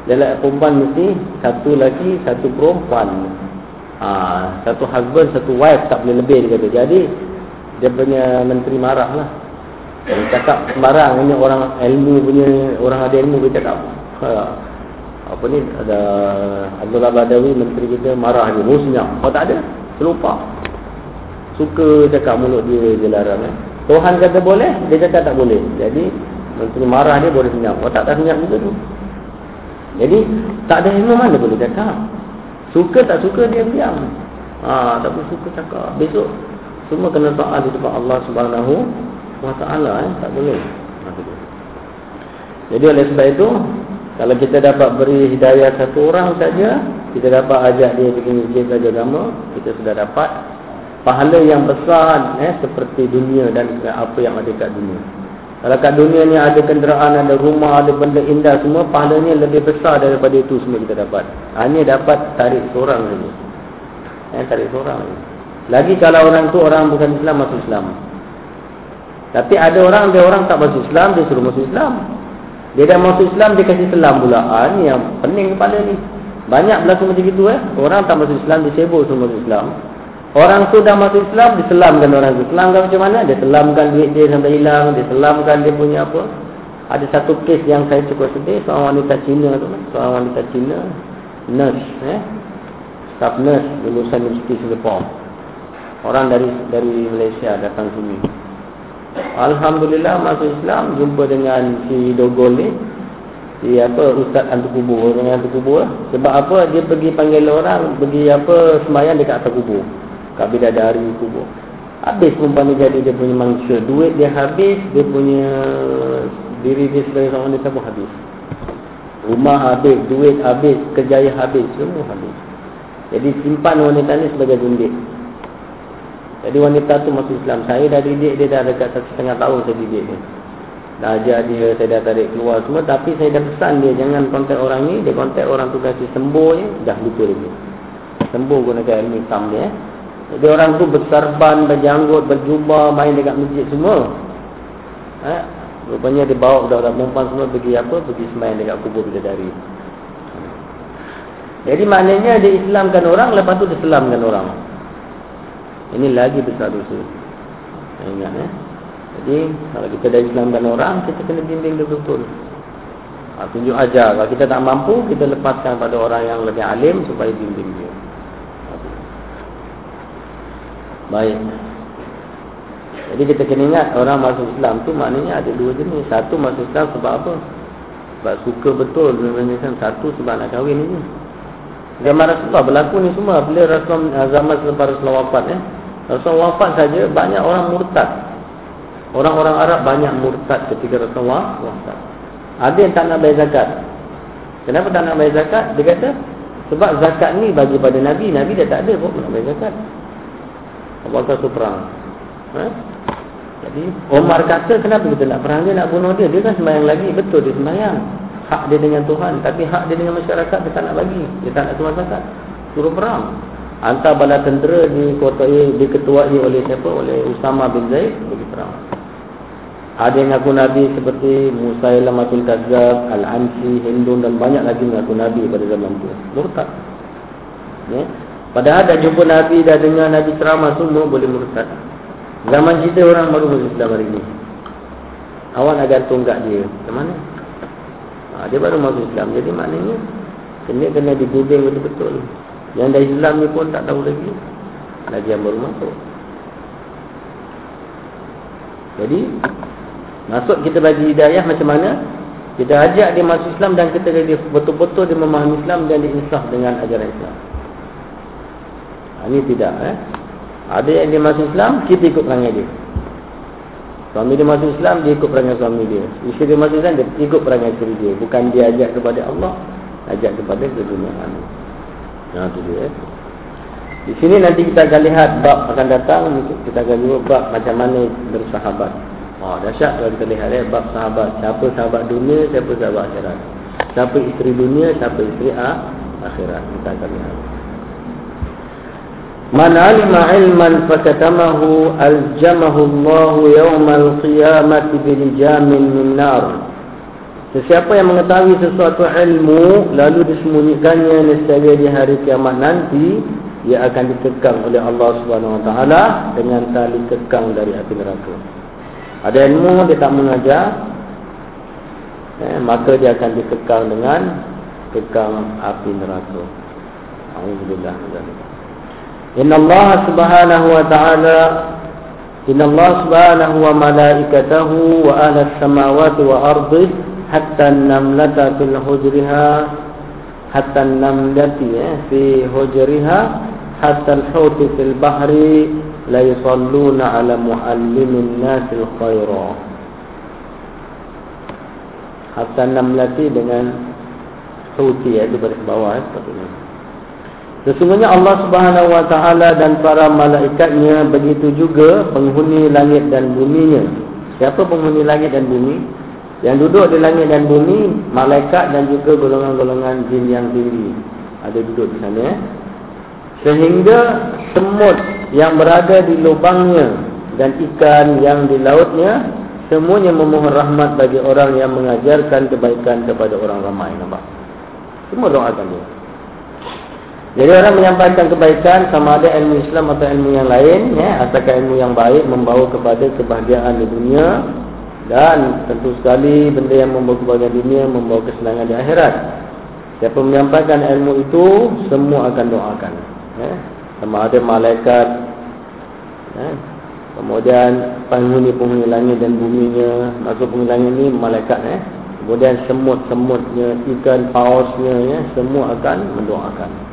Lelaki perempuan mesti satu lelaki, satu perempuan. Ha, satu husband, satu wife tak boleh lebih dia kata. Jadi dia punya menteri marah lah. Dia cakap sembarang ini orang ilmu punya orang ada ilmu dia cakap. Ha, apa ni ada Abdullah Badawi menteri kita marah dia musnya. Oh tak ada. Terlupa. Suka cakap mulut dia je larang eh. Tuhan kata boleh, dia kata tak boleh. Jadi menteri marah dia boleh senyap. Oh tak tak senyap juga tu. Jadi tak ada ilmu mana boleh cakap. Suka tak suka dia diam. Ha, tapi suka cakap. Besok semua kena taat di depan Allah Subhanahu wa taala eh, tak boleh. Jadi oleh sebab itu kalau kita dapat beri hidayah satu orang saja, kita dapat ajak dia pergi masjid belajar agama, kita sudah dapat pahala yang besar eh, seperti dunia dan apa yang ada kat dunia. Kalau kat dunia ni ada kenderaan, ada rumah, ada benda indah semua, pahalanya lebih besar daripada itu semua kita dapat. Hanya dapat tarik seorang saja. Eh, tarik seorang saja. Lagi kalau orang tu orang bukan Islam, masuk Islam. Tapi ada orang, dia orang tak masuk Islam, dia suruh masuk Islam. Dia dah masuk Islam, dia kasih selam pula. Ha, ni yang pening kepala ni. Banyak berlaku macam itu eh. Orang tak masuk Islam, dia sibuk suruh masuk Islam. Orang tu dah masuk Islam, diselamkan orang tu. Selamkan macam mana? Dia selamkan duit dia sampai hilang. Dia selamkan dia punya apa. Ada satu kes yang saya cukup sedih. Seorang wanita Cina tu. Seorang wanita Cina. Nurse. Eh? Staff nurse. Lulusan Universiti Singapore. Orang dari dari Malaysia datang sini. Alhamdulillah masuk Islam. Jumpa dengan si Dogol ni. Si apa Ustaz Antu Kubur. Orang Antu Kubur. Sebab apa dia pergi panggil orang. Pergi apa semayang dekat atas kubur. Kat bidadari kubur Habis perempuan ni jadi dia punya manusia. Duit dia habis Dia punya Diri dia sebagai seorang wanita pun habis. Rumah habis Duit habis Kerjaya habis Semua habis. Jadi simpan wanita ni sebagai gundik. Jadi wanita tu masuk Islam. Saya dah didik dia dah dekat satu setengah tahun saya didik dia. Dah ajar dia Saya dah tarik keluar semua. Tapi saya dah pesan dia Jangan kontak orang ni. Dia kontak orang tu kasih sembuh je Dah lupa dia Sembuh gunakan ilmu hitam dia eh. Jadi orang tu berserban, berjanggut, berjubah, main dekat masjid semua. Eh? Rupanya dia bawa budak-budak perempuan semua pergi apa? Pergi semain dekat kubur bidadari. Jadi maknanya dia Islamkan orang, lepas tu dia selamkan orang. Ini lagi besar dosa. Ingat eh? Jadi kalau kita dah Islamkan orang, kita kena bimbing dia betul. Ha, tunjuk ajar. Kalau kita tak mampu, kita lepaskan pada orang yang lebih alim supaya bimbing dia. Baik. Jadi kita kena ingat orang masuk Islam tu maknanya ada dua jenis. Satu masuk Islam sebab apa? Sebab suka betul dengan. Satu sebab nak kahwin ini. Zaman Rasulullah berlaku ni semua. Bila Rasulullah zaman selepas Rasulullah wafat eh. Rasulullah wafat saja banyak orang murtad. Orang-orang Arab banyak murtad ketika Rasulullah wafat. Ada yang tak nak bayar zakat. Kenapa tak nak bayar zakat? Dia kata sebab zakat ni bagi pada Nabi. Nabi dah tak ada pun nak bayar zakat. Apakah tu perang? Ha? Jadi Omar kata kenapa kita nak perang dia nak bunuh dia? Dia kan sembahyang lagi. Betul dia sembahyang. Hak dia dengan Tuhan. Tapi hak dia dengan masyarakat dia tak nak bagi. Dia tak nak keluar zakat. Suruh perang. Hantar bala tentera di kota ini diketuai oleh siapa? Oleh Usama bin Zaid bagi perang. Ada yang ngaku Nabi seperti Musailamatul Kazab, Al-Ansi, Hindun dan banyak lagi ngaku Nabi pada zaman itu. Murtad. Ya. Padahal dah jumpa Nabi, dah dengar Nabi ceramah semua boleh murtad. Zaman kita orang baru masuk Islam hari ini. Awak nak gantung kat dia. Macam mana? Ha, dia baru masuk Islam. Jadi maknanya, kena kena diguding betul-betul. Yang dah Islam ni pun tak tahu lagi. Lagi yang baru masuk. Jadi, masuk kita bagi hidayah macam mana? Kita ajak dia masuk Islam dan kita dia betul-betul dia memahami Islam dan dia insaf dengan ajaran Islam. Ha, ini tidak eh. Ada yang dia masuk Islam, kita ikut perangai dia. Suami dia masuk Islam, dia ikut perangai suami dia. Isteri dia masuk Islam, dia ikut perangai isteri dia. Bukan dia ajak kepada Allah, ajak kepada keduniaan. Nah, itu dia. Eh. Di sini nanti kita akan lihat bab akan datang, kita akan lihat bab macam mana bersahabat. Oh, dahsyat kalau kita lihat eh, bab sahabat. Siapa sahabat dunia, siapa sahabat akhirat. Siapa isteri dunia, siapa isteri akhirat. Kita akan lihat. Man alima ilman fakatamahu aljamahu Allah yawmal qiyamati bilijamin min nar. Sesiapa yang mengetahui sesuatu ilmu lalu disembunyikannya nescaya di hari kiamat nanti ia akan dikekang oleh Allah Subhanahu Wa Taala dengan tali kekang dari api neraka. Ada ilmu dia tak mengajar eh, maka dia akan dikekang dengan kekang api neraka. Alhamdulillah. Inna Allah subhanahu wa ta'ala Inna Allah subhanahu wa malaikatahu wa ahla samawati wa ardi hatta namlata fil hujriha hatta namlati eh, fi hujriha hatta al-huti fil bahri la yusalluna ala muallimin nasil khaira hatta namlati dengan huti ya, di bawah eh, sepatutnya Sesungguhnya Allah Subhanahu Wa Taala dan para malaikatnya begitu juga penghuni langit dan buminya. Siapa penghuni langit dan bumi? Yang duduk di langit dan bumi, malaikat dan juga golongan-golongan jin yang tinggi. Ada duduk di sana. Ya? Sehingga semut yang berada di lubangnya dan ikan yang di lautnya, semuanya memohon rahmat bagi orang yang mengajarkan kebaikan kepada orang ramai. Nampak? Semua doakan dia. Jadi orang menyampaikan kebaikan sama ada ilmu Islam atau ilmu yang lain, ya, asalkan ilmu yang baik membawa kepada kebahagiaan di dunia dan tentu sekali benda yang membawa kebahagiaan dunia membawa kesenangan di akhirat. Siapa menyampaikan ilmu itu, semua akan doakan. Ya. Sama ada malaikat, ya. kemudian penghuni-penghuni langit dan buminya, masuk penghuni langit ini malaikat. Ya. Kemudian semut-semutnya, ikan pausnya, ya, semua akan mendoakan.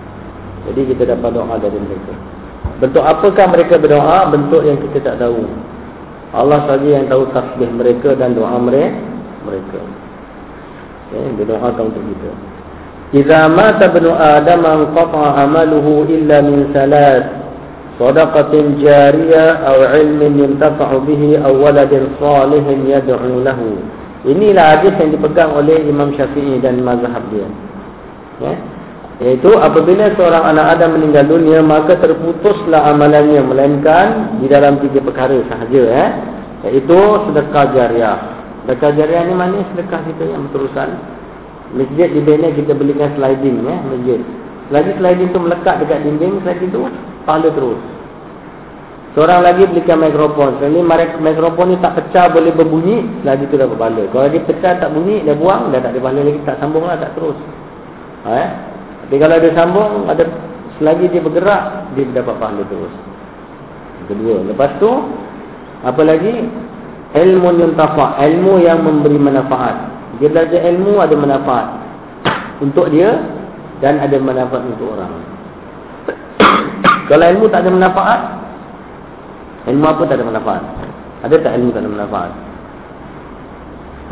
Jadi kita dapat doa dari mereka. Bentuk apakah mereka berdoa? Bentuk yang kita tak tahu. Allah saja yang tahu tasbih mereka dan doa mereka. Okay, berdoa untuk kita. Jika mata benu Adam anqata amaluhu illa min salat sadaqatin jariyah atau ilmin yuntafa'u bihi atau waladin salihin yad'u lahu. Inilah hadis yang dipegang oleh Imam Syafi'i dan mazhab dia. Ya. Iaitu apabila seorang anak Adam meninggal dunia Maka terputuslah amalannya Melainkan di dalam tiga perkara sahaja eh? Iaitu sedekah jariah Sedekah jariah ni mana sedekah kita yang berterusan Masjid di bina kita belikan sliding eh? Masjid Lagi sliding tu melekat dekat dinding Sliding tu pahala terus Seorang lagi belikan mikrofon Sekali mikrofon ni tak pecah boleh berbunyi Lagi tu dapat pahala Kalau dia pecah tak bunyi dia buang Dah tak ada pahala lagi tak sambung lah tak terus Eh? Tapi kalau dia sambung, ada selagi dia bergerak, dia dapat pahala terus. Kedua. Lepas tu, apa lagi? Ilmu yang tafa, ilmu yang memberi manfaat. Dia belajar ilmu ada manfaat untuk dia dan ada manfaat untuk orang. [COUGHS] kalau ilmu tak ada manfaat, ilmu apa tak ada manfaat? Ada tak ilmu tak ada manfaat?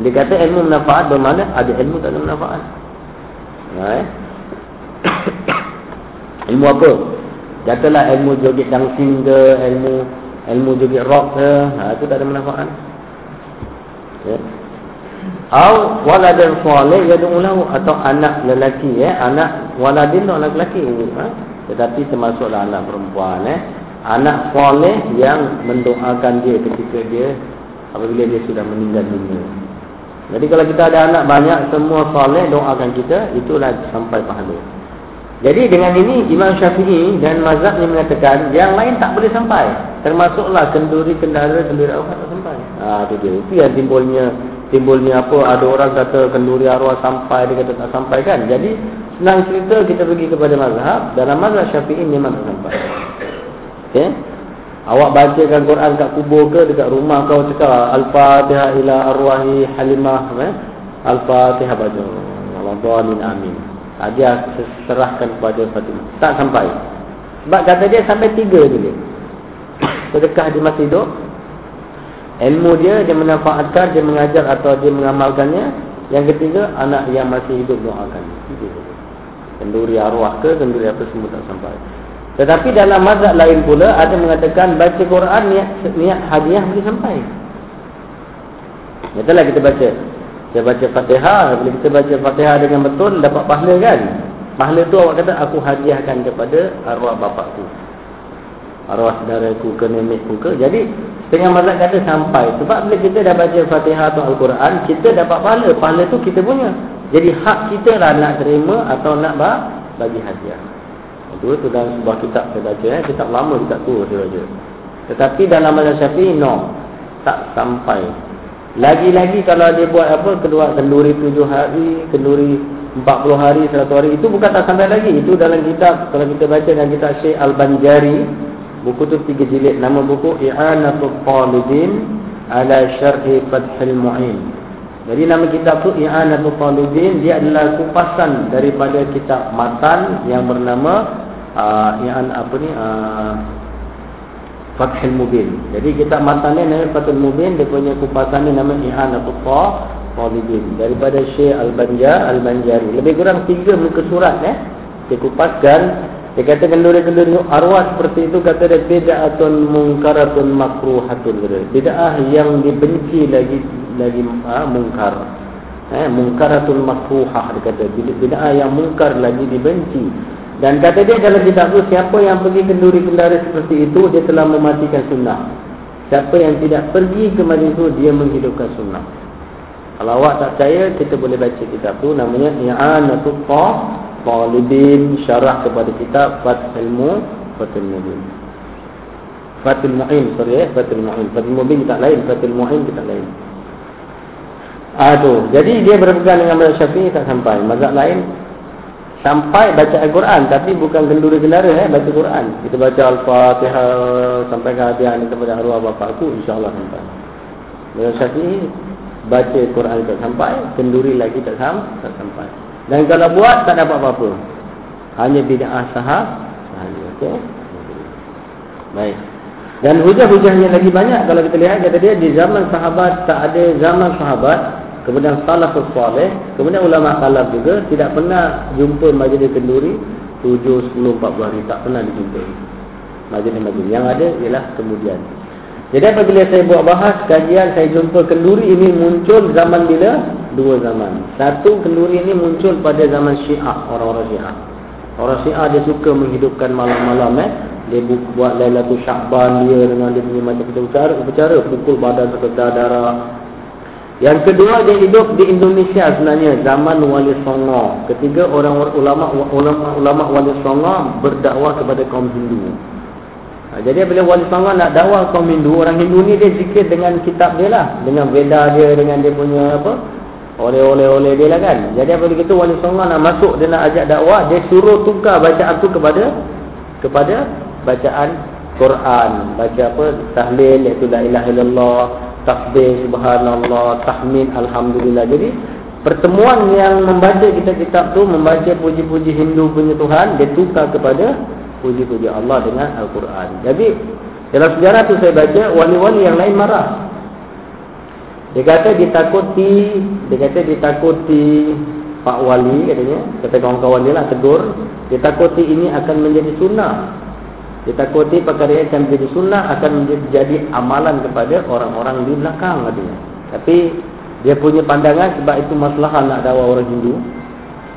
Dia kata ilmu manfaat bermakna ada ilmu tak ada manfaat. Right? [COUGHS] ilmu apa? Katalah ilmu joget dancing ke, ilmu ilmu joget rock ke, ha, itu tak ada manfaat. Ya. Au waladin salih yad'u lahu atau anak lelaki ya, anak waladin anak lelaki ha? tetapi termasuklah anak perempuan eh. Anak salih yang mendoakan dia ketika dia apabila dia sudah meninggal dunia. Jadi kalau kita ada anak banyak semua salih doakan kita itulah sampai pahala. Jadi dengan ini Imam Syafi'i dan mazhab yang mengatakan yang lain tak boleh sampai. Termasuklah kenduri kendara kenduri arwah tak sampai. Ha itu dia. Itu yang timbulnya timbulnya apa ada orang kata kenduri arwah sampai dia kata tak sampai kan. Jadi senang cerita kita pergi kepada mazhab dalam mazhab Syafi'i memang tak sampai. Okey. Awak bacakan Quran kat kubur ke dekat rumah kau cakap Al-Fatihah ila arwahi Halimah eh? Al-Fatihah baca. Allah amin. Ha, dia serahkan kepada Fatimah. Tak sampai. Sebab kata dia sampai tiga dulu. Sedekah di masjid hidup. Ilmu dia, dia memanfaatkan, dia mengajar atau dia mengamalkannya. Yang ketiga, anak yang masih hidup doakan. Kenduri arwah ke, kenduri apa semua tak sampai. Tetapi dalam mazhab lain pula, ada mengatakan baca Quran niat, niat hadiah boleh sampai. Betul kita baca. Kita baca fatihah, bila kita baca fatihah dengan betul, dapat pahala kan? Pahala tu awak kata, aku hadiahkan kepada arwah bapakku. Arwah saudaraku ke nenekku ke. Jadi, Setengah mazhab kata sampai. Sebab bila kita dah baca Fatihah atau Al-Quran, kita dapat pahala. Pahala tu kita punya. Jadi hak kita lah nak terima atau nak bagi hadiah. Itu tu dalam sebuah kitab saya baca. Eh. Kitab lama kitab tu saya baca. Tetapi dalam mazhab syafi'i, no. Tak sampai. Lagi-lagi kalau dia buat apa, kedua kenduri tujuh hari, kenduri empat puluh hari, seratus hari. Itu bukan tak sampai lagi. Itu dalam kitab, kalau kita baca dalam kitab Syekh Al-Banjari, Buku tu tiga jilid. Nama buku I'anatul Talibin ala Syarhi Fathul Mu'in. Jadi nama kitab tu I'anatul Talibin dia adalah kupasan daripada kitab matan yang bernama uh, I'an apa ni uh, Fathul Mubin. Jadi kitab matan ni nama Fathul Mubin dia punya kupasan ni nama I'anatul Talibin daripada Syekh Al-Banjar Al-Banjari. Lebih kurang tiga muka surat eh. Dia kupaskan dia kata kenduri-kenduri arwah seperti itu kata dia bid'atun mungkaratun makruhatun. Bid'ah yang dibenci lagi lagi ha, mungkar. Eh mungkaratun makruhah dia kata. Bid'ah yang mungkar lagi dibenci. Dan kata dia dalam kitab itu siapa yang pergi kenduri kendara seperti itu dia telah mematikan sunnah. Siapa yang tidak pergi ke majlis itu dia menghidupkan sunnah. Kalau awak tak percaya kita boleh baca kitab tu namanya I'anatul Qah Talibin syarah kepada kitab Fathul Mu Fathul Mubin Fathul Mu'in sorry eh Fathul Mu'in Fathul Mubin kita lain Fathul Mu'in kita lain Aduh, jadi dia berpegang dengan mazhab Syafi'i tak sampai. Mazhab lain sampai baca Al-Quran tapi bukan kenduri kendara eh baca Quran. Kita baca Al-Fatihah sampai ke hadiah kepada arwah bapakku insya-Allah sampai. Mazhab Syafi'i baca Quran tak sampai, kenduri lagi tak sampai. Dan kalau buat tak dapat apa-apa. Hanya bid'ah sahah sahaja. Okey. Baik. Dan hujah-hujahnya lagi banyak kalau kita lihat kata dia di zaman sahabat tak ada zaman sahabat kemudian salafus soleh kemudian ulama salaf juga tidak pernah jumpa majlis kenduri 7 10 40 hari tak pernah dijumpai majlis-majlis yang ada ialah kemudian jadi apabila saya buat bahas kajian saya jumpa kenduri ini muncul zaman bila? Dua zaman. Satu kenduri ini muncul pada zaman Syiah, orang-orang Syiah. Orang Syiah dia suka menghidupkan malam-malam eh. Dia buat Lailatul Syakban dia dengan dia punya macam kita bicara, bicara pukul badan sampai darah. Yang kedua dia hidup di Indonesia sebenarnya zaman Wali Songo. Ketiga orang ulama ulama ulama Wali Songo berdakwah kepada kaum Hindu. Ha, jadi bila wali songo nak dakwah kaum Hindu, orang Hindu ni dia zikir dengan kitab dia lah, dengan Veda dia, dengan dia punya apa? Oleh-oleh-oleh dia lah kan. Jadi apabila kita wali songo nak masuk dia nak ajak dakwah, dia suruh tukar bacaan tu kepada kepada bacaan Quran, baca apa? Tahlil iaitu la ilaha illallah, tasbih subhanallah, tahmid alhamdulillah. Jadi pertemuan yang membaca kita kitab tu membaca puji-puji Hindu punya Tuhan, dia tukar kepada puji-puji Allah dengan Al-Quran. Jadi dalam sejarah tu saya baca wali-wali yang lain marah. Dia kata ditakuti, dia kata ditakuti Pak Wali katanya, kata kawan-kawan dia lah tegur, ditakuti ini akan menjadi sunnah. Ditakuti perkara ini akan menjadi sunnah, akan menjadi amalan kepada orang-orang di belakang katanya. Tapi dia punya pandangan sebab itu masalah nak dakwah orang Hindu.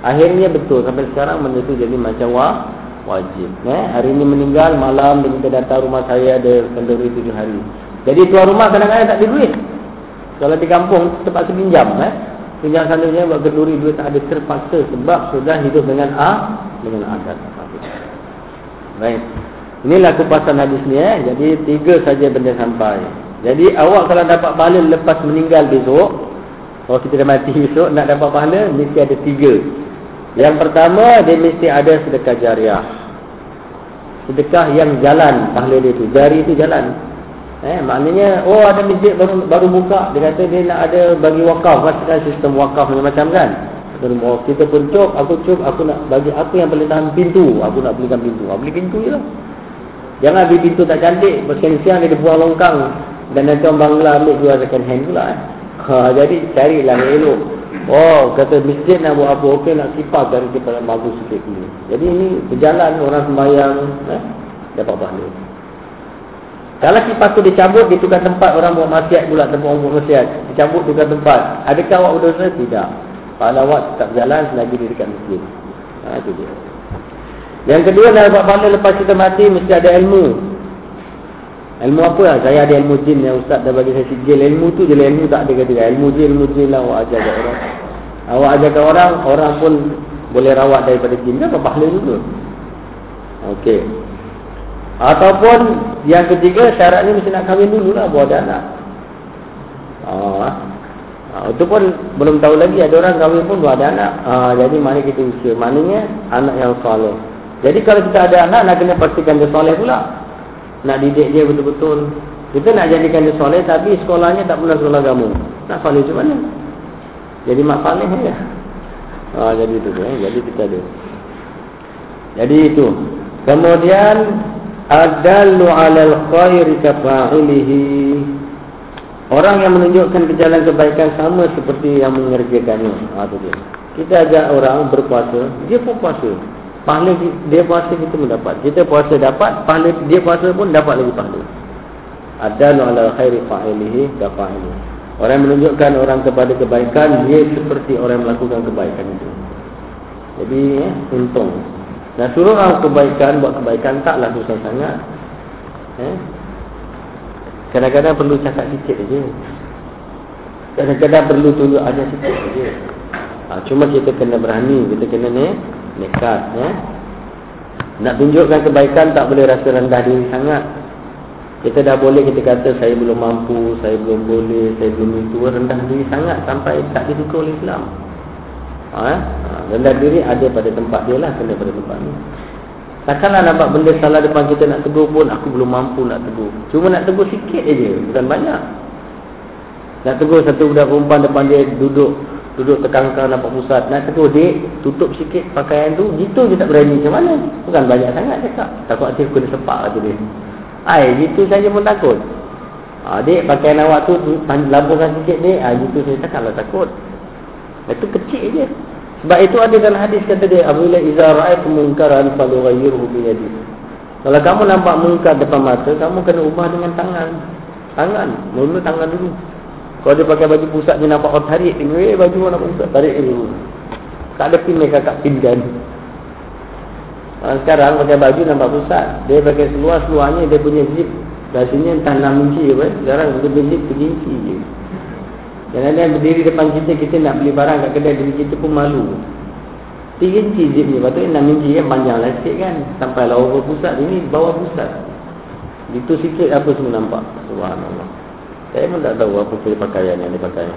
Akhirnya betul sampai sekarang benda jadi macam wah wajib. Eh, hari ini meninggal malam dia minta datang rumah saya ada kenduri tujuh hari. Jadi tuan rumah kadang-kadang tak ada duit. Kalau di kampung terpaksa pinjam. Eh. Pinjam sananya buat kenduri duit tak ada terpaksa sebab sudah hidup dengan A dengan adat. Baik. Inilah kupasan hadis ni eh. Jadi tiga saja benda sampai. Jadi awak kalau dapat pahala lepas meninggal besok, kalau kita dah mati besok nak dapat pahala mesti ada tiga. Yang pertama dia mesti ada sedekah jariah. Sedekah yang jalan pahala dia tu. Jari tu jalan. Eh maknanya oh ada masjid baru baru buka dia kata dia nak ada bagi wakaf kan sistem wakaf macam-macam kan. Oh, kita pun cuk, aku cuk, aku nak bagi aku yang boleh tahan pintu. Aku nak belikan pintu. Aku beli pintu je lah. Jangan beli pintu tak cantik. Bersiang-siang dia buang longkang. Dan nanti orang Bangla ambil jual second hand pula eh. Ha, jadi carilah yang elok. Oh, kata masjid nak buat apa? Okey nak kipas dari kita yang bagus sikit ni. Jadi ini berjalan orang sembahyang eh, dapat pahala. Kalau kipas tu dicabut, ditukar tempat orang buat maksiat pula tempat orang buat maksiat. Dicabut tukar tempat. Adakah awak berdosa? Tidak. Pahala awak tetap jalan selagi di dekat masjid. Ha, itu dia. Yang kedua nak dapat pahala lepas kita mati mesti ada ilmu. Ilmu apa lah? Saya ada ilmu jin yang ustaz dah bagi saya sijil. Ilmu tu je lah. Ilmu tak ada kata. Ilmu jin, ilmu jin lah awak ajar kat orang. Awak ajar kat orang, orang pun boleh rawat daripada jin. Kan pahala juga. Okey. Ataupun yang ketiga syaratnya mesti nak kahwin dulu lah buat anak. Oh, ha, itu pun belum tahu lagi ada orang kahwin pun buat anak. Ha, jadi mana kita usia. Maknanya anak yang soleh. Jadi kalau kita ada anak nak kena pastikan dia soleh pula. Nak didik dia betul-betul. Kita nak jadikan dia soleh tapi sekolahnya tak pernah sekolah kamu. Nak soleh macam mana? Jadi mak soleh ya. [LAUGHS] Ha, jadi itu eh. Jadi kita ada. Jadi itu. Kemudian adallu 'alal khairi kafa'ilihi Orang yang menunjukkan ke jalan kebaikan sama seperti yang mengerjakannya. Ha, dia. Kita ajak orang berpuasa, dia pun puasa. Pahala dia puasa kita mendapat. Kita puasa dapat, pahala dia puasa pun dapat lagi pahala. Adallu 'alal khairi fa'ilihi kafa'ilihi. Orang yang menunjukkan orang kepada kebaikan, dia seperti orang yang melakukan kebaikan itu. Jadi, eh, untung. Nah suruh orang kebaikan buat kebaikan taklah susah sangat. Eh? Kadang-kadang perlu cakap sikit aja. Kadang-kadang perlu tunjuk ada sikit aja. Ha, cuma kita kena berani, kita kena ni nekat. Eh? Nak tunjukkan kebaikan tak boleh rasa rendah diri sangat. Kita dah boleh kita kata saya belum mampu, saya belum boleh, saya belum itu rendah diri sangat sampai tak disuka oleh Islam. Ha? ha? Rendah diri ada pada tempat dia lah Kena pada tempat ni Takkanlah nampak benda salah depan kita nak tegur pun Aku belum mampu nak tegur Cuma nak tegur sikit aja Bukan banyak Nak tegur satu budak perempuan depan dia Duduk Duduk tekangkang nampak pusat. Nak tegur dia Tutup sikit pakaian tu. Gitu je tak berani. Macam mana? Bukan banyak sangat cakap. Takut hati kena sepak kata dia. Ay, gitu saja pun takut. Ha, Dek pakaian awak tu Laburkan sikit dek ha, Gitu saya takkanlah takut. Itu kecil je. Sebab itu ada dalam hadis kata dia, "Apabila iza ra'aytum munkaran falughayyirhu bi yadi." Kalau kamu nampak mungkar depan mata, kamu kena ubah dengan tangan. Tangan, mula tangan dulu. Kalau dia pakai baju pusat dia nampak orang tarik, dia eh baju mana pusat, tarik dulu. Tak ada pin mereka kat pinggan. Sekarang pakai baju nampak pusat, dia pakai seluar-seluarnya dia punya zip. Rasanya entah 6 inci apa, sekarang dia punya zip 3 inci je. Dan ada yang berdiri depan kita, kita nak beli barang kat kedai diri kita pun malu. Tiga inci zip ni, patutnya enam inci kan panjang lah sikit kan. Sampai lah over pusat, ini bawah pusat. Itu sikit apa semua nampak. Subhanallah. Saya pun tak tahu apa pilih pakaian yang dia pakai.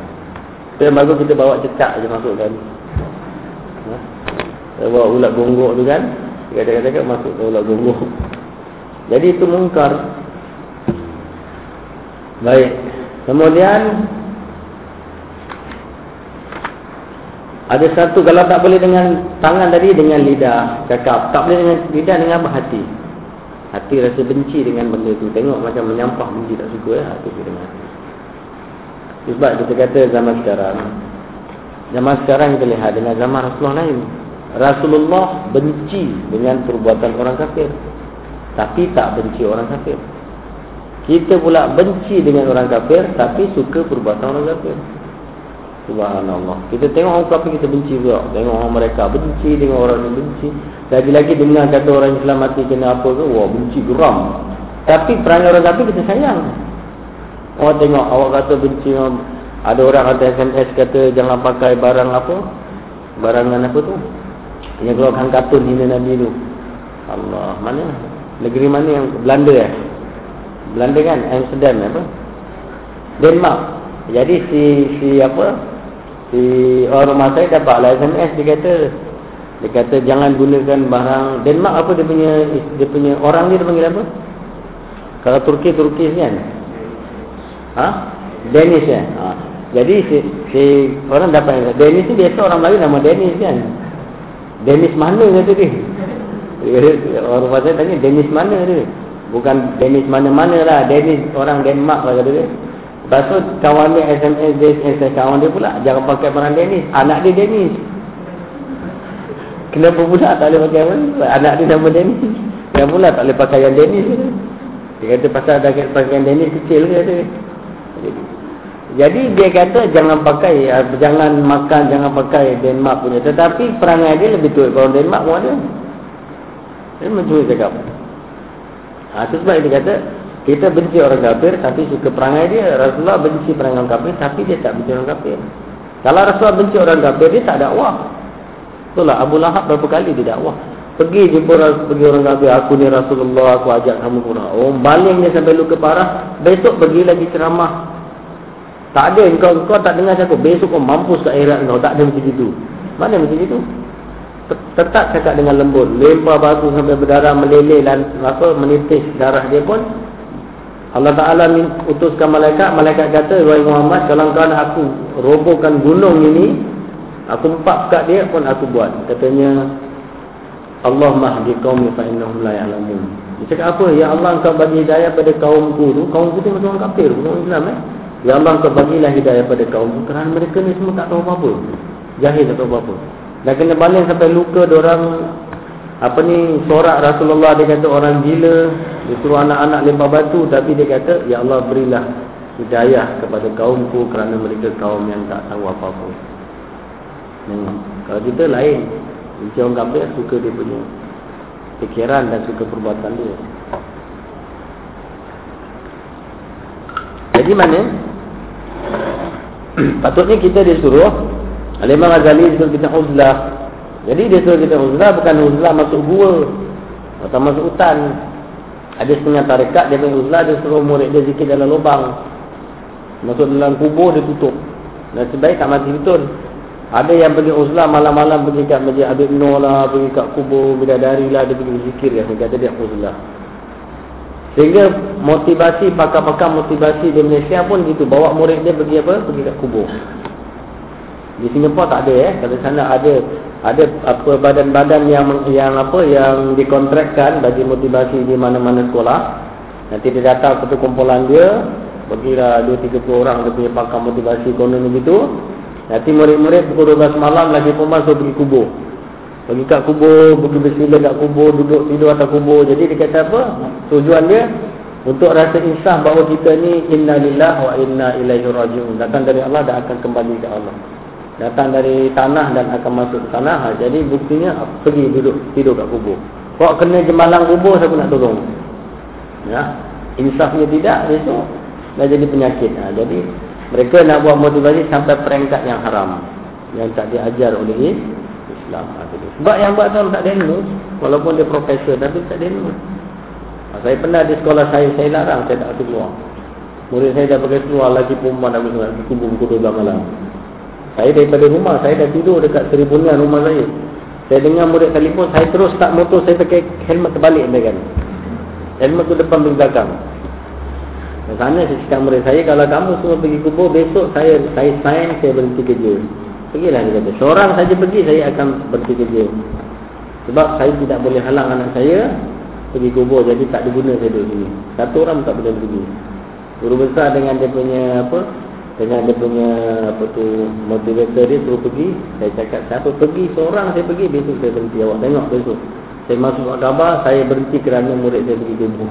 Itu yang bagus kita bawa cecak je masuk kan. Ha? Saya bawa ulat gonggok tu kan. Kadang-kadang masuk ke ulat gonggok. Jadi itu mungkar. Baik. Kemudian Ada satu kalau tak boleh dengan tangan tadi dengan lidah cakap. Tak boleh dengan lidah dengan apa hati. Hati rasa benci dengan benda tu. Tengok macam menyampah benci tak suka ya. Hati dengan hati. Sebab kita kata zaman sekarang. Zaman sekarang kita lihat dengan zaman Rasulullah lain. Rasulullah benci dengan perbuatan orang kafir. Tapi tak benci orang kafir. Kita pula benci dengan orang kafir. Tapi suka perbuatan orang kafir. Subhanallah. Kita tengok orang kafir kita benci juga. Tengok orang mereka benci dengan orang yang benci. Lagi-lagi dengar kata orang Islam mati kena apa ke, wah benci geram. Tapi perangai orang kafir kita sayang. Orang tengok awak kata benci ada orang kata SMS kata jangan pakai barang apa? Barangan apa tu? Yang keluarkan kartun hina Nabi tu. Allah, mana? Negeri mana yang Belanda eh? Belanda kan? Amsterdam apa? Denmark. Jadi si si apa? Si orang rumah saya dapat lah SMS dia kata dia kata jangan gunakan barang Denmark apa dia punya dia punya orang ni dia panggil apa? Kalau Turki Turki kan? Ha? Danish ya ha. jadi si, si orang dapat Danish ni biasa orang Melayu nama Danish kan? Danish mana kata dia? [LAUGHS] Orang rumah saya tanya Danish mana dia? Bukan Dennis mana-mana lah. Dennis orang Denmark lah kata dia. Lepas tu kawan dia SMS dia, SMS kawan dia pula. Jangan pakai barang Dennis. Anak dia Dennis. Kenapa pula tak boleh pakai apa? Anak dia nama Dennis. Kenapa pula tak boleh pakai yang Dennis? Dia kata pasal ada pakai yang Dennis kecil ke? Jadi dia kata jangan pakai, jangan makan, jangan pakai Denmark punya. Tetapi perangai dia lebih tua kalau Denmark pun ada. Dia dia cakap. Ha, sebab dia kata, kita benci orang kafir tapi suka perangai dia. Rasulullah benci perangai orang kafir tapi dia tak benci orang kafir. Kalau Rasulullah benci orang kafir, dia tak dakwah. Itulah Abu Lahab berapa kali dia dakwah. Pergi jumpa pergi orang kafir, aku ni Rasulullah, aku ajak kamu kurang. Oh, baling dia sampai luka parah. Besok pergi lagi ceramah. Tak ada, kau, kau tak dengar cakap. Besok kau mampus ke akhirat kau. Tak ada macam itu. Mana macam itu? tetap cakap dengan lembut lempar batu sampai berdarah meleleh dan apa menitis darah dia pun Allah Taala utuskan malaikat. Malaikat kata wahai Muhammad kalau kau nak aku robohkan gunung ini aku empat kat dia pun aku buat. Katanya Allah mahdi qaumi fa innahum la ya'lamun. Dia cakap apa? Ya Allah kau bagi hidayah pada kaumku tu. Kaumku tu macam orang kafir orang Islam eh? Ya Allah kau bagilah hidayah pada kaumku kerana mereka ni semua tak tahu apa-apa. Jahil tak tahu apa-apa. Dah kena baling sampai luka orang apa ni sorak Rasulullah dia kata orang gila dia suruh anak-anak lempar batu tapi dia kata ya Allah berilah hidayah kepada kaumku kerana mereka kaum yang tak tahu apa-apa. Hmm. Kalau kita lain Benci orang kafir suka dia punya Fikiran dan suka perbuatan dia Jadi mana [CLEARS THROAT] Patutnya kita disuruh Al-Imam Ghazali suruh kita uzlah. Jadi dia suruh kita uzlah bukan uzlah masuk gua atau masuk hutan. Ada setengah tarekat dia punya uzlah dia suruh murid dia zikir dalam lubang. Masuk dalam kubur dia tutup. Dan sebaik tak mati betul. Ada yang pergi uzlah malam-malam pergi kat Masjid Habib Nur lah, pergi kat kubur bidadari lah, dia pergi zikir. Dia kata dia uzlah. Sehingga motivasi, pakar-pakar motivasi di Malaysia pun gitu. Bawa murid dia pergi apa? Pergi kat kubur. Di Singapura tak ada eh. Kalau sana ada ada apa badan-badan yang yang apa yang dikontrakkan bagi motivasi di mana-mana sekolah. Nanti dia datang satu kumpulan dia, bagilah 2 30 orang dia punya pakar motivasi konon begitu. Nanti murid-murid pukul 12 malam lagi pun masuk pergi kubur. Pergi kat kubur, pergi bersila kat kubur, duduk tidur atas kubur. Jadi dia kata apa? Tujuan dia untuk rasa insah bahawa kita ni inna lillah wa inna ilaihi rajiun. Datang dari Allah dan akan kembali ke Allah datang dari tanah dan akan masuk ke tanah. Ha, jadi buktinya pergi duduk tidur kat kubur. Kau kena jemalang kubur siapa nak tolong? Ya. Insafnya tidak besok dah jadi penyakit. Ha, jadi mereka nak buat motivasi sampai peringkat yang haram yang tak diajar oleh Islam. Ha, Sebab yang buat tu tak ada walaupun dia profesor tapi tak ada ha, saya pernah di sekolah saya saya larang saya tak keluar. Murid saya dah pakai keluar lagi perempuan kubur pukul 12 malam. Saya daripada rumah, saya dah tidur dekat seribunian rumah saya. Saya dengar murid telefon, saya terus start motor, saya pakai helmet terbalik dia kan. Helmet tu depan belakang. Dan sana saya cakap murid saya, kalau kamu semua pergi kubur, besok saya saya sign, saya berhenti kerja. Pergilah dia kata. Seorang saja pergi, saya akan berhenti kerja. Sebab saya tidak boleh halang anak saya pergi kubur, jadi tak diguna saya duduk sini. Satu orang tak boleh pergi. Guru besar dengan dia punya apa dengan dia punya apa tu motivator dia suruh pergi saya cakap siapa pergi? Seorang saya pergi. Besok saya berhenti. Awak tengok besok. Saya masuk kat khabar saya berhenti kerana murid saya pergi kubur.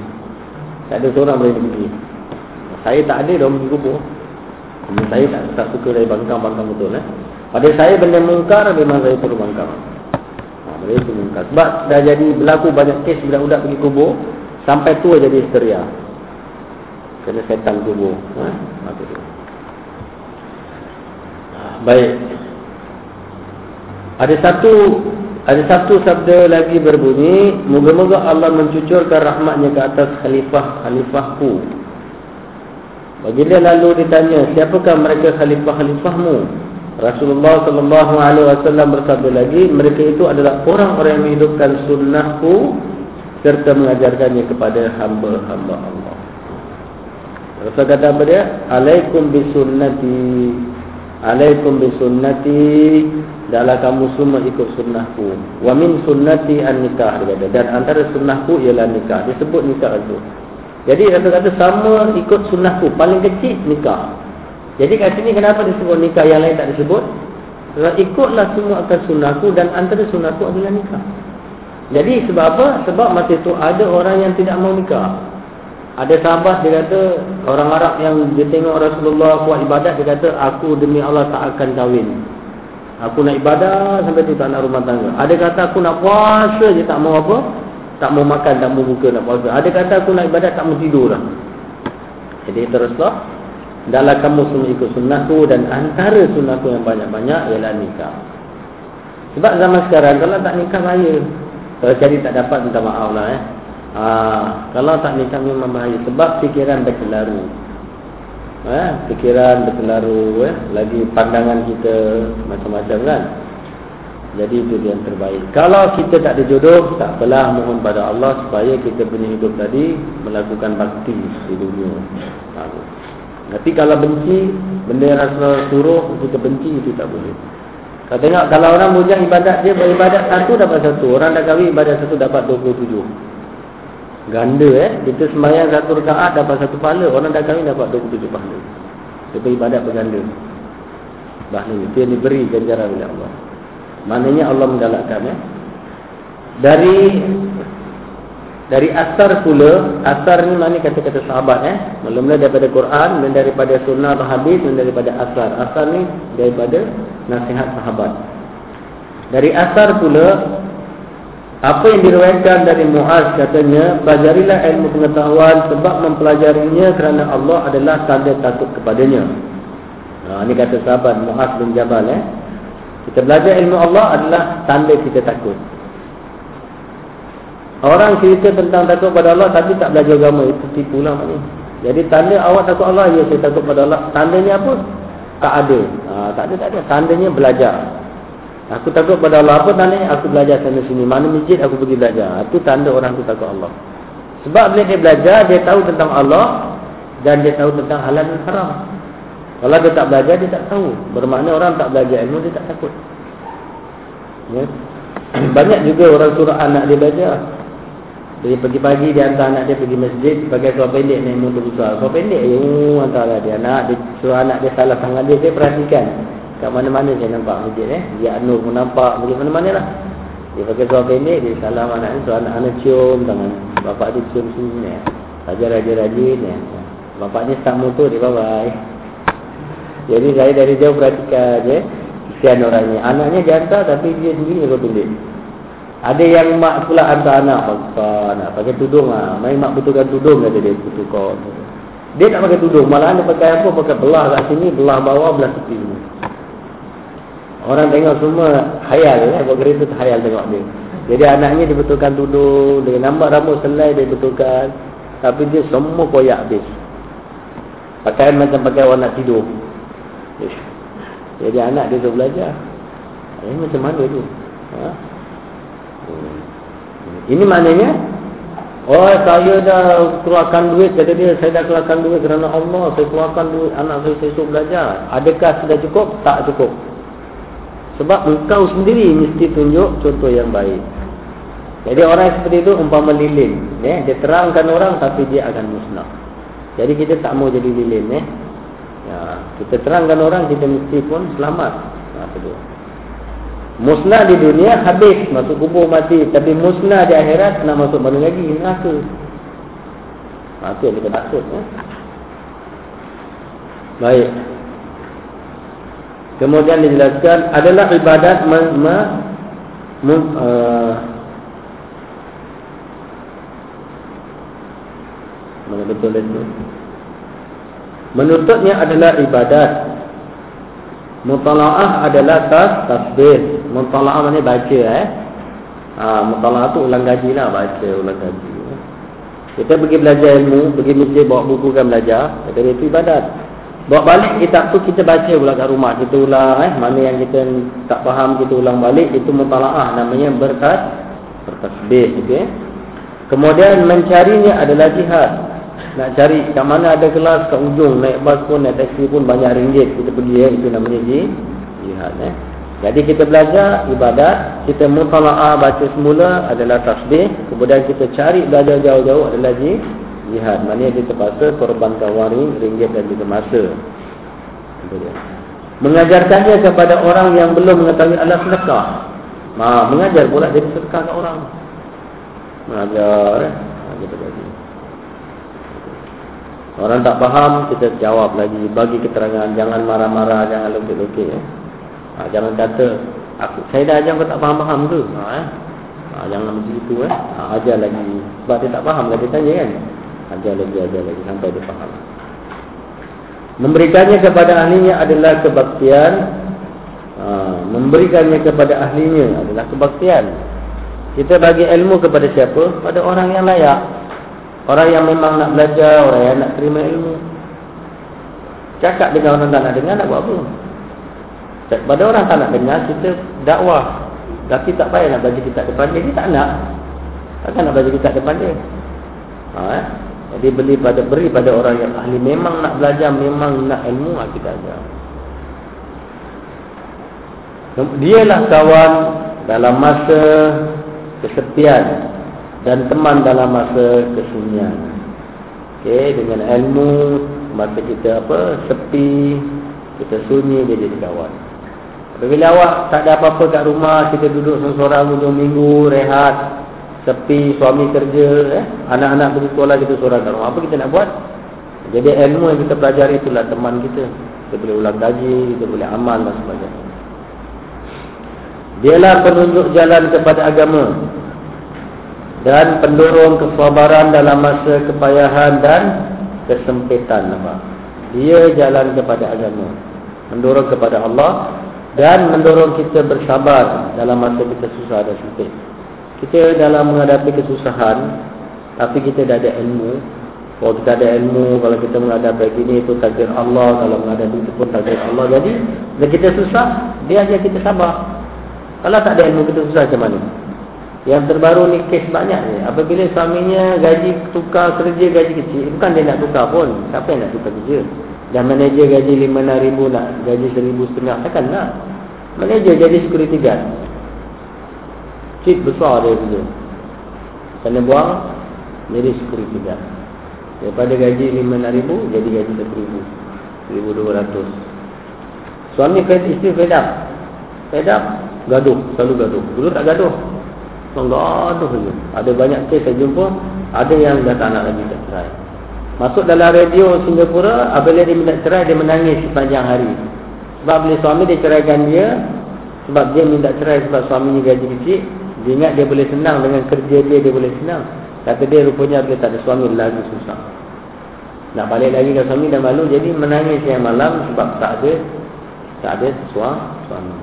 Tak ada seorang boleh pergi. Saya tak ada dah pergi kubur. Saya tak, tak suka dari bangkang-bangkang betul eh. pada saya benda mungkar memang saya perlu bangkang. Ha, benda itu mungkar. Sebab dah jadi berlaku banyak kes budak-budak pergi kubur sampai tua jadi histeria. Kena setan kubur ha? Baik. Ada satu ada satu sabda lagi berbunyi, moga-moga Allah mencucurkan rahmatnya ke atas khalifah-khalifahku. Baginda lalu ditanya, siapakah mereka khalifah-khalifahmu? Rasulullah sallallahu alaihi wasallam bersabda lagi, mereka itu adalah orang-orang yang menghidupkan sunnahku serta mengajarkannya kepada hamba-hamba Allah. Rasul kata apa dia? Alaikum bisunnati Alaikum bisunnati. Dalam kamu semua ikut sunnahku. Wa min sunnati an nikah kata. Dan antara sunnahku ialah nikah. Dia sebut nikah itu. Jadi kata-kata sama ikut sunnahku. Paling kecil nikah. Jadi kat sini kenapa disebut nikah? Yang lain tak disebut. Sebab ikutlah semua akan sunnahku Dan antara sunnahku adalah nikah. Jadi sebab apa? Sebab masa itu ada orang yang tidak mau nikah ada sahabat dia kata orang Arab yang dia tengok Rasulullah buat ibadat dia kata aku demi Allah tak akan kahwin. Aku nak ibadah sampai tu tak nak rumah tangga. Ada kata aku nak puasa je tak mau apa? Tak mau makan, tak mau buka nak puasa. Ada kata aku nak ibadat tak mau tidur lah. Jadi teruslah dalam kamu semua ikut sunnahku dan antara sunnahku yang banyak-banyak ialah nikah. Sebab zaman sekarang kalau tak nikah bahaya. Kalau cari tak dapat minta maaf lah eh. Ha, kalau tak nikah memang bahaya sebab fikiran berkelaru. Ha, fikiran berkelaru eh, lagi pandangan kita macam-macam kan. Jadi itu yang terbaik. Kalau kita tak ada jodoh, tak apalah mohon pada Allah supaya kita punya hidup tadi melakukan bakti di dunia. Ha. Tapi kalau benci, benda yang rasa suruh kita benci itu tak boleh. Kau tengok kalau orang bujang ibadat dia beribadat satu dapat satu, orang dah kahwin ibadat satu dapat 27. Ganda eh? Kita sembahyang satu rekaat dapat satu pahala. Orang dah kahwin dapat 27 pahala. Dia beribadat berganda. Bahagia Itu yang diberi ganjaran oleh Allah. Maknanya Allah menggalakkan eh? Dari Dari asar pula Asar ni mana kata-kata sahabat eh? Mula-mula daripada Quran Dan daripada sunnah atau hadis Dan daripada asar. Asar ni daripada nasihat sahabat. Dari asar pula apa yang diriwayatkan dari Muaz katanya, pelajarilah ilmu pengetahuan sebab mempelajarinya kerana Allah adalah tanda takut kepadanya. Ha, ini kata sahabat Muaz bin Jabal. Eh. Kita belajar ilmu Allah adalah tanda kita takut. Orang cerita tentang takut pada Allah tapi tak belajar agama itu tipu lah ni. Jadi tanda awak takut Allah, ya saya takut pada Allah. Tandanya apa? Tak ada. Ha, tak ada, tak ada. Tandanya belajar. Aku takut pada Allah apa tanda Aku belajar sana sini. Mana masjid aku pergi belajar? Itu tanda orang tu takut Allah. Sebab bila dia belajar Dia tahu tentang Allah Dan dia tahu tentang halal dan haram. Kalau dia tak belajar Dia tak tahu. Bermakna orang tak belajar ilmu Dia tak takut. Ya? [CLEARS THROAT] Banyak juga orang suruh anak dia belajar. Jadi pagi-pagi Dia hantar anak dia pergi masjid Pakai suara pendek Naik motor besar. Suara pendek Oh hantar dia. Anak dia Suruh anak dia salah tangan dia Dia perhatikan Kat mana-mana saya nampak masjid eh. Dia Anur pun nampak pergi mana-mana lah. Dia pakai suara pendek, dia salam anak ni. So anak-anak cium tangan. Bapak dia cium sini. Eh. Raja raja rajin. Eh. Bapak ni start motor, dia bye-bye. Jadi saya dari jauh perhatikan je. Eh. Kesian orangnya. Anaknya jantar tapi dia sendiri suara pendek. Ada yang mak pula hantar anak. Bapak nak pakai tudung lah. Main mak betulkan tudung kata dia. Betul kau. Dia tak pakai tudung. Malah dia pakai apa? Pakai belah kat sini, belah bawah, belah tepi sini. Orang tengok semua khayal eh, Bawa kereta tu khayal tengok dia. Jadi anaknya dia betulkan duduk Dia nampak rambut selai dia betulkan Tapi dia semua koyak habis. Pakaian macam pakai orang nak tidur. Jadi anak dia tu belajar. Ini macam mana tu? Ha? Ini maknanya Oh saya dah keluarkan duit. Kata dia saya dah keluarkan duit kerana Allah. Saya keluarkan duit anak saya saya belajar. Adakah sudah cukup? Tak cukup sebab engkau sendiri mesti tunjuk contoh yang baik. Jadi orang seperti itu umpama lilin. Eh? Dia terangkan orang tapi dia akan musnah. Jadi kita tak mau jadi lilin. Eh? Ya, kita terangkan orang kita mesti pun selamat. Ha, musnah di dunia habis masuk kubur mati. Tapi musnah di akhirat nak masuk mana lagi? Neraka. Ha, itu yang kita takut. Eh? Baik. Kemudian dijelaskan adalah ibadat ma, ma, ma uh, mana betul itu? Menuntutnya adalah ibadat. Mutalaah adalah tas tasbih. Mutalaah mana baca eh? Ah, mutalaah tu ulang gaji lah baca ulang gaji. Kita pergi belajar ilmu, pergi masjid bawa buku kan belajar, itu ibadat. Bawa balik kitab tu kita baca pula kat rumah. Kita ulang eh. Mana yang kita tak faham kita ulang balik. Itu mutalaah namanya berkat. Bertasbih. Okay. Kemudian mencarinya adalah jihad. Nak cari kat mana ada kelas kat ujung naik bas pun naik taksi pun banyak ringgit kita pergi eh itu namanya jihad eh. Jadi kita belajar ibadat, kita mutalaah baca semula adalah tasbih, kemudian kita cari belajar jauh-jauh adalah jihad. Maknanya kita terpaksa korbankan wang ringgit dan juga masa. Mengajarkannya kepada orang yang belum mengetahui Allah sedekah. Ma, mengajar pula dia sedekah ke orang. Mengajar eh. Kita bagi. Orang tak faham, kita jawab lagi. Bagi keterangan. Jangan marah-marah, jangan lukit-lukit. Eh. Ha, jangan kata aku saya dah ajar kau tak faham-faham ke? Ha, eh? ha, jangan begitu eh. Ha, ajar lagi. Sebab dia tak faham dia tanya kan. Ajar lagi, ajar lagi sampai dia faham. Memberikannya kepada ahlinya adalah kebaktian. Ha, memberikannya kepada ahlinya adalah kebaktian. Kita bagi ilmu kepada siapa? Pada orang yang layak. Orang yang memang nak belajar, orang yang nak terima ilmu. Cakap dengan orang tak nak dengar, nak buat apa? Pada orang tak nak dengar, kita dakwah. Tapi tak payah nak bagi kita depan dia. Dia tak nak. Takkan nak bagi kita depan dia. Ha, eh? Jadi beri pada, beri pada orang yang ahli. Memang nak belajar, memang nak ilmu, ha, kita ajar. Dialah kawan dalam masa kesepian dan teman dalam masa kesunyian. Okey, dengan ilmu masa kita apa sepi, kita sunyi dia jadi kawan. Bila awak tak ada apa-apa kat rumah, kita duduk seorang hujung minggu, rehat, sepi, suami kerja, eh? anak-anak pergi sekolah, kita seorang kat rumah. Apa kita nak buat? Jadi ilmu yang kita pelajari itulah teman kita. Kita boleh ulang kaji, kita boleh amal dan sebagainya. Dialah penunjuk jalan kepada agama dan pendorong kesabaran dalam masa kepayahan dan kesempitan. Dia jalan kepada agama. Mendorong kepada Allah dan mendorong kita bersabar dalam masa kita susah dan sempit. Kita dalam menghadapi kesusahan, tapi kita dah ada ilmu. Kalau kita ada ilmu, kalau kita menghadapi begini itu takdir Allah, kalau menghadapi itu pun takdir Allah. Jadi, bila kita susah, dia ajar kita sabar. Kalau tak ada ilmu, kita susah macam mana? Yang terbaru ni kes banyak ni. Apabila suaminya gaji tukar kerja gaji kecil, bukan dia nak tukar pun. Siapa yang nak tukar kerja? Dan manager gaji RM5,000 nak gaji RM1,500 takkan nak. Manager jadi security guard. Cip besar dia kerja. Kena buang jadi security guard. Daripada gaji RM5,000 jadi gaji RM1,000. RM1,200. Suami fed, isteri fed up. Fed up, gaduh. Selalu gaduh. Dulu tak gaduh. Gaduh saja. Ada banyak kes saya jumpa. Ada yang dah tak nak lagi tak cerai. Masuk dalam radio Singapura, apabila dia minta cerai, dia menangis sepanjang hari. Sebab bila suami dia ceraikan dia, sebab dia minta cerai sebab suaminya gaji kecil, dia ingat dia boleh senang dengan kerja dia, dia boleh senang. Kata dia rupanya dia tak ada suami lagi susah. Nak balik lagi ke suami dah malu, jadi menangis siang malam sebab tak ada tak ada suami.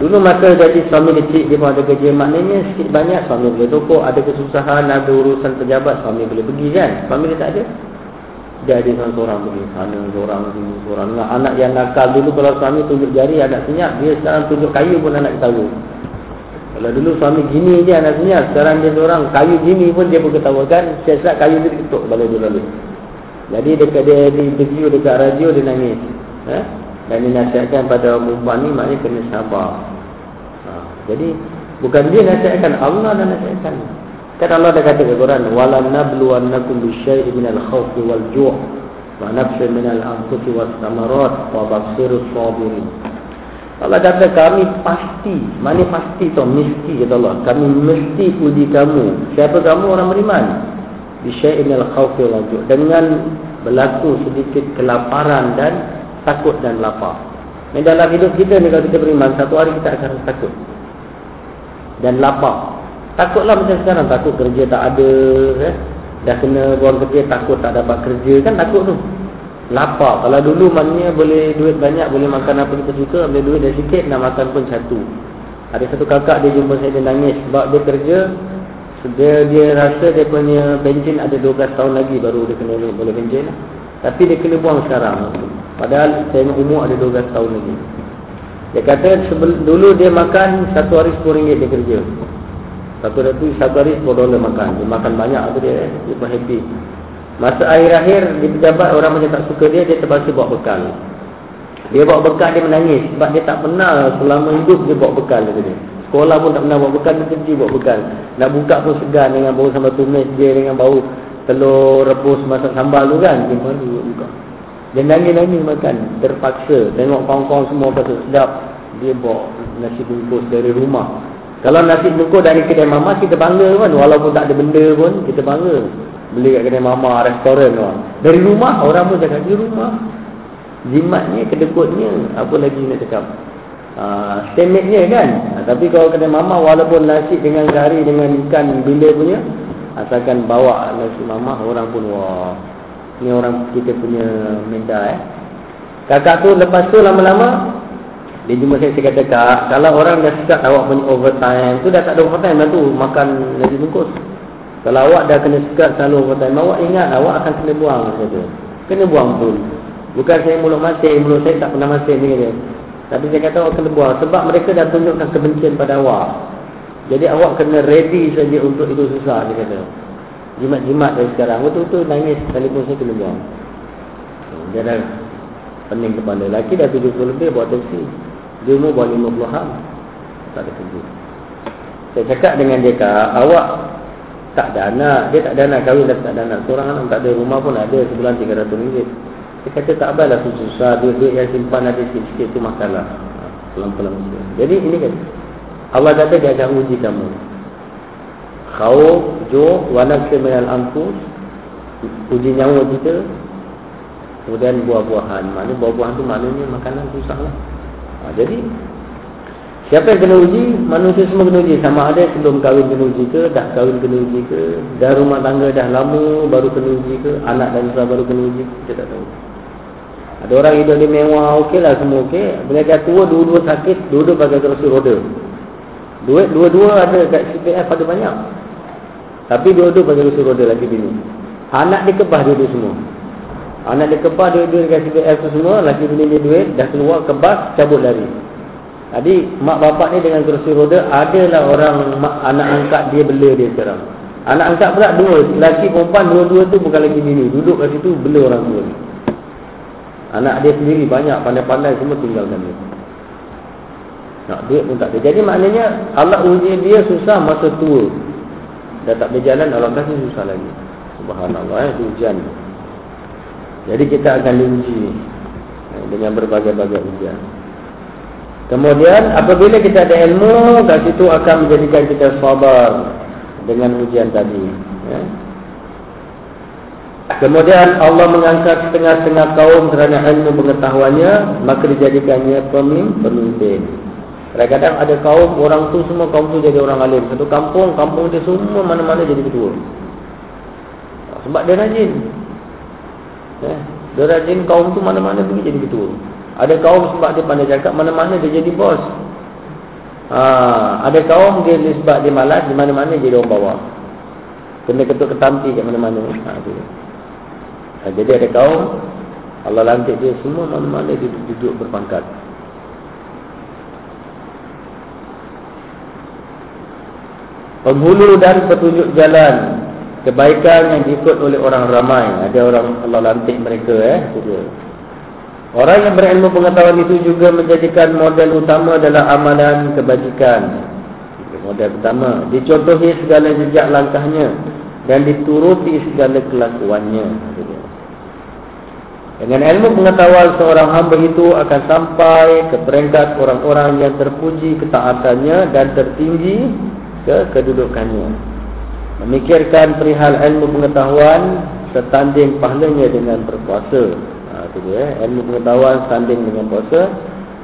Dulu masa jadi suami kecil dia pun ada kerja. Maknanya sikit banyak suami boleh tokok. Ada kesusahan ada urusan pejabat suami boleh pergi kan? Suami dia tak ada. Dia ada seorang seorang pergi sana seorang sini seorang. Nah, anak yang nakal dulu kalau suami tunjuk jari anak senyap dia sekarang tunjuk kayu pun anak ketawa kalau dulu suami gini dia anak senyap sekarang dia seorang kayu gini pun dia pun ketawa kan siap-siap kayu dia ketuk balai dia lalu jadi dekat dia di interview dekat radio dia nangis eh? dan dinasihatkan pada perempuan ni maknanya kena sabar. Ha, jadi bukan dia nasihatkan Allah dan nasihatkan. Kan Allah dah kata ke Quran, "Wala nabluwannakum bisyai'in minal khawfi wal ju' wa nafsin minal anfusi was samarat wa basirus sabirin." Allah kata kami pasti, mana pasti tu mesti kata Allah, kami mesti uji kamu. Siapa kamu orang beriman? Bisyai'in minal khawfi wal ju' dengan berlaku sedikit kelaparan dan takut dan lapar. Dan dalam hidup kita ni kalau kita beriman, satu hari kita akan takut. Dan lapar. Takutlah macam sekarang, takut kerja tak ada. Eh? Dah kena buang kerja, takut tak dapat kerja. Kan takut tu. Lapar. Kalau dulu maknanya boleh duit banyak, boleh makan apa kita suka. Boleh duit dah sikit, nak makan pun satu. Ada satu kakak dia jumpa saya, dia nangis. Sebab dia kerja, dia, dia rasa dia punya benjin ada 12 tahun lagi baru dia kena boleh benjin. Tapi dia kena buang sekarang. Padahal saya umur ada 12 tahun lagi. Dia kata sebelum, dulu dia makan satu hari RM10 dia kerja. Satu hari satu hari 10 dolar makan. Dia makan banyak tu dia. Dia pun happy. Masa akhir-akhir di pejabat orang macam tak suka dia, dia terpaksa bawa bekal. Dia bawa bekal dia menangis sebab dia tak pernah selama hidup dia bawa bekal dia. Sekolah pun tak pernah bawa bekal, dia kerja bawa bekal. Nak buka pun segan dengan bau sambal tumis dia dengan bau telur rebus masak sambal tu kan. Dia malu buka. Dia nangis-nangis makan. Terpaksa. Tengok kawan-kawan semua kata sedap. Dia bawa nasi bungkus dari rumah. Kalau nasi bungkus dari kedai mama kita bangga kan walaupun tak ada benda pun kita bangga. Beli kat kedai mama restoran tu. Dari rumah orang pun cakap di rumah. Jimatnya kedekutnya apa lagi nak cakap. Uh, kan. Uh, tapi kalau kedai mama walaupun nasi dengan kari dengan ikan bila punya asalkan bawa nasi mama orang pun wah. Ni orang kita punya minta eh. Kakak tu lepas tu lama-lama dia jumpa saya, saya kata kak, kalau orang dah sikat awak punya overtime, tu dah tak ada overtime lah tu, makan nasi bungkus. Kalau awak dah kena sikat selalu overtime, awak ingat awak akan kena buang. Kata. Kena buang pun. Bukan saya mulut masih, mulut saya tak pernah masih ni kata. Tapi saya kata awak kena buang. Sebab mereka dah tunjukkan kebencian pada awak. Jadi awak kena ready saja untuk itu susah, dia kata. Jimat-jimat dari sekarang. Betul-betul nangis, telefon saya kena buang. Dia dah pening kepala. Laki dah 70 lebih buat teksi. Dia umur bawa 50 ham. Tak ada kerja. Saya cakap dengan dia, Kak, awak tak ada anak. Dia tak ada anak kahwin dan tak ada anak. Seorang anak tak ada. Rumah pun ada. Sebulan 300 ringgit. Dia kata tak apalah susah. Duit-duit yang simpan ada sikit-sikit itu masalah. Ha, pelan-pelan. Jadi ini kan. Allah kata dia akan uji kamu. Kau, jo, wanak semenal ampus. Uji nyawa kita. Kemudian buah-buahan. Maknanya buah-buahan tu maknanya makanan susah lah. Ha, jadi siapa yang kena uji? Manusia semua kena uji. Sama ada sebelum kahwin kena uji ke, dah kahwin kena uji ke, dah rumah tangga dah lama baru kena uji ke, anak dan susah baru kena uji. Kita tak tahu. Ada orang hidup di mewah, okey lah semua okey. Bila dia tua, dua-dua sakit, dua-dua pakai kerusi roda. Duit dua-dua ada kat CPF ada banyak. Tapi dua-dua pakai kerusi roda lagi bini. Anak dia kebah dua-dua semua. Anak dia kebas duit-duit dekat CPF tu semua Laki bini dia duit Dah keluar kebas Cabut lari Jadi mak bapak ni dengan kerusi roda Adalah orang mak, anak angkat dia bela dia sekarang. Anak angkat pula dua. Laki perempuan dua-dua tu bukan lagi bini Duduk kat situ bela orang tua ni. Anak dia sendiri banyak Pandai-pandai semua tinggalkan dia. Nak duit pun tak ada. Jadi maknanya Allah uji dia susah masa tua. Dah tak berjalan Allah kasih susah lagi. Subhanallah eh, ujian. Jadi kita akan diuji eh, dengan berbagai-bagai ujian. Kemudian apabila kita ada ilmu, kat situ akan menjadikan kita sabar dengan ujian tadi. Ya. Kemudian Allah mengangkat setengah-setengah kaum kerana ilmu pengetahuannya, maka dijadikannya pemimpin. Kadang-kadang ada kaum, orang tu semua kaum tu jadi orang alim. Satu kampung, kampung dia semua mana-mana jadi ketua. Sebab dia rajin. Ya. Dia rajin kaum tu mana-mana pergi jadi ketua. Ada kaum sebab dia pandai cakap mana-mana dia jadi bos. Ha, ada kaum dia sebab dia malas di mana-mana jadi orang bawah. Kena ketuk ketampi kat mana-mana. Ha. Ha, jadi ada kaum Allah lantik dia semua mana-mana dia duduk berpangkat. Penghulu dan petunjuk jalan kebaikan yang diikut oleh orang ramai. Ada orang Allah lantik mereka eh. Orang yang berilmu pengetahuan itu juga menjadikan model utama dalam amalan kebajikan. Model pertama, dicontohi segala jejak langkahnya dan dituruti segala kelakuannya. Dengan ilmu pengetahuan seorang hamba itu akan sampai ke peringkat orang-orang yang terpuji ketaatannya dan tertinggi ke kedudukannya. Memikirkan perihal ilmu pengetahuan Setanding pahalanya dengan berpuasa Itu dia eh. Ilmu pengetahuan setanding dengan puasa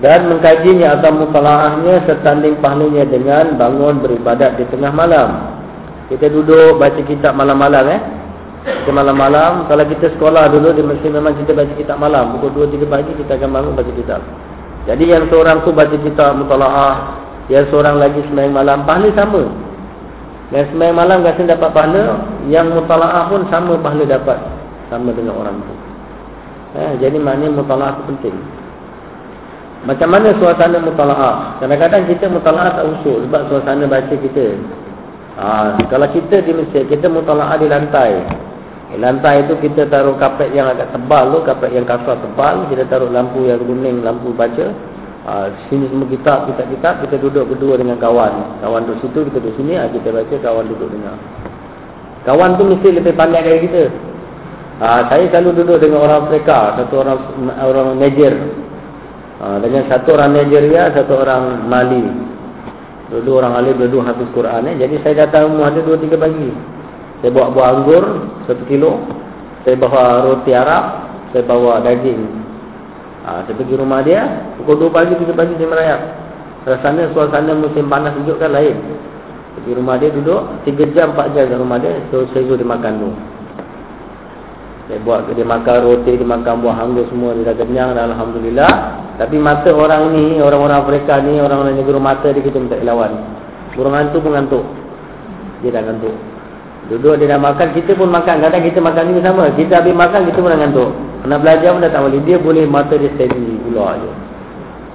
Dan mengkajinya atau mutalaahnya Setanding pahalanya dengan bangun beribadat di tengah malam. Kita duduk baca kitab malam-malam eh. Kita malam-malam Kalau kita sekolah dulu Di mesti memang kita baca kitab malam. Pukul 2-3 pagi kita akan bangun baca kitab. Jadi yang seorang tu baca kitab mutalaah Yang seorang lagi semayang malam Pahala sama. Dan sembahyang malam rasa dapat pahala Yang mutala'ah pun sama pahala dapat. Sama dengan orang tu eh, Jadi maknanya mutala'ah itu penting Macam mana suasana mutala'ah Kadang-kadang kita mutala'ah tak usul Sebab suasana baca kita Ha, kalau kita di Mesir, kita mutalaah di lantai. Di lantai itu kita taruh kapet yang agak tebal tu, kapet yang kasar tebal. Kita taruh lampu yang kuning, lampu baca. Ha, sini semua kitab, kitab-kitab. Kita duduk berdua dengan kawan. Kawan duduk situ, kita duduk sini. Ha, kita baca, kawan duduk dengar. Kawan tu mesti lebih pandai dari kita. Ha, saya selalu duduk dengan orang Afrika. Satu orang orang Niger. Ha, dengan satu orang Nigeria, satu orang Mali. Dua-dua orang alim, dua-dua habis Quran. Eh. Jadi saya datang rumah dia dua tiga pagi. Saya bawa buah anggur satu kilo. Saya bawa roti Arab. Saya bawa daging. Ha, saya pergi rumah dia. Pukul dua pagi, tiga pagi saya merayap. Rasanya suasana musim panas sejuk kan lain. Pergi rumah dia duduk. Tiga jam, empat jam di rumah dia. So saya suruh dia makan dulu. Saya buat dia makan roti, dia makan buah anggur semua. Dia dah kenyang dan Alhamdulillah. Tapi mata orang ni, orang-orang Afrika ni, orang-orang negara mata dia kita minta lawan. Burung hantu pun ngantuk. Dia dah ngantuk. Duduk dia dah makan, kita pun makan. Kadang kita makan ni sama. Kita habis makan, kita pun dah ngantuk. Kena belajar pun dah tak boleh. Dia boleh mata dia steady keluar je.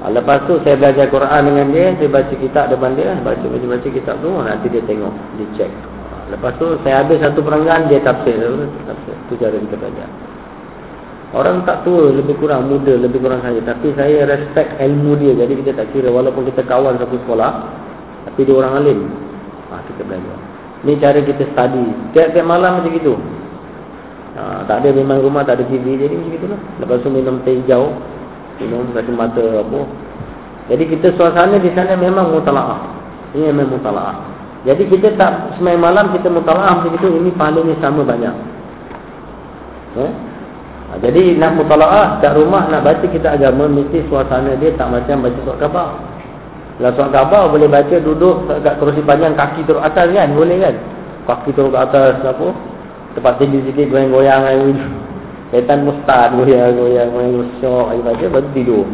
Ah, lepas tu saya belajar Quran dengan dia. Saya baca kitab depan dia. Baca-baca kitab tu. Nanti dia tengok. Dia check. Lepas tu saya habis satu perenggan dia tafsir. tafsir. Itu cara kita belajar. Orang tak tua, lebih kurang muda, lebih kurang saya. Tapi saya respect ilmu dia. Jadi kita tak kira walaupun kita kawan satu sekolah. Tapi dia orang alim. Ha, kita belajar. Ini cara kita study. Tiap-tiap malam macam itu. Ha, tak ada memang rumah, tak ada TV. Jadi macam itulah. Lepas tu minum teh hijau. Minum kasih mata apa. Jadi kita suasana di sana memang mutala'ah. Ini memang mutala'ah. Jadi kita tak semain malam kita mutalaah macam itu ini pahalanya sama banyak. Ya? Ha, jadi nak mutalaah kat rumah nak baca kita agama mesti suasana dia tak macam baca surat khabar. Kalau surat khabar boleh baca duduk kat kerusi panjang kaki teruk atas kan boleh kan? Kaki teruk ke atas apa? Tempat tinggi sikit goyang-goyang air. Setan mustad goyang-goyang goyang syok air baca baru tidur.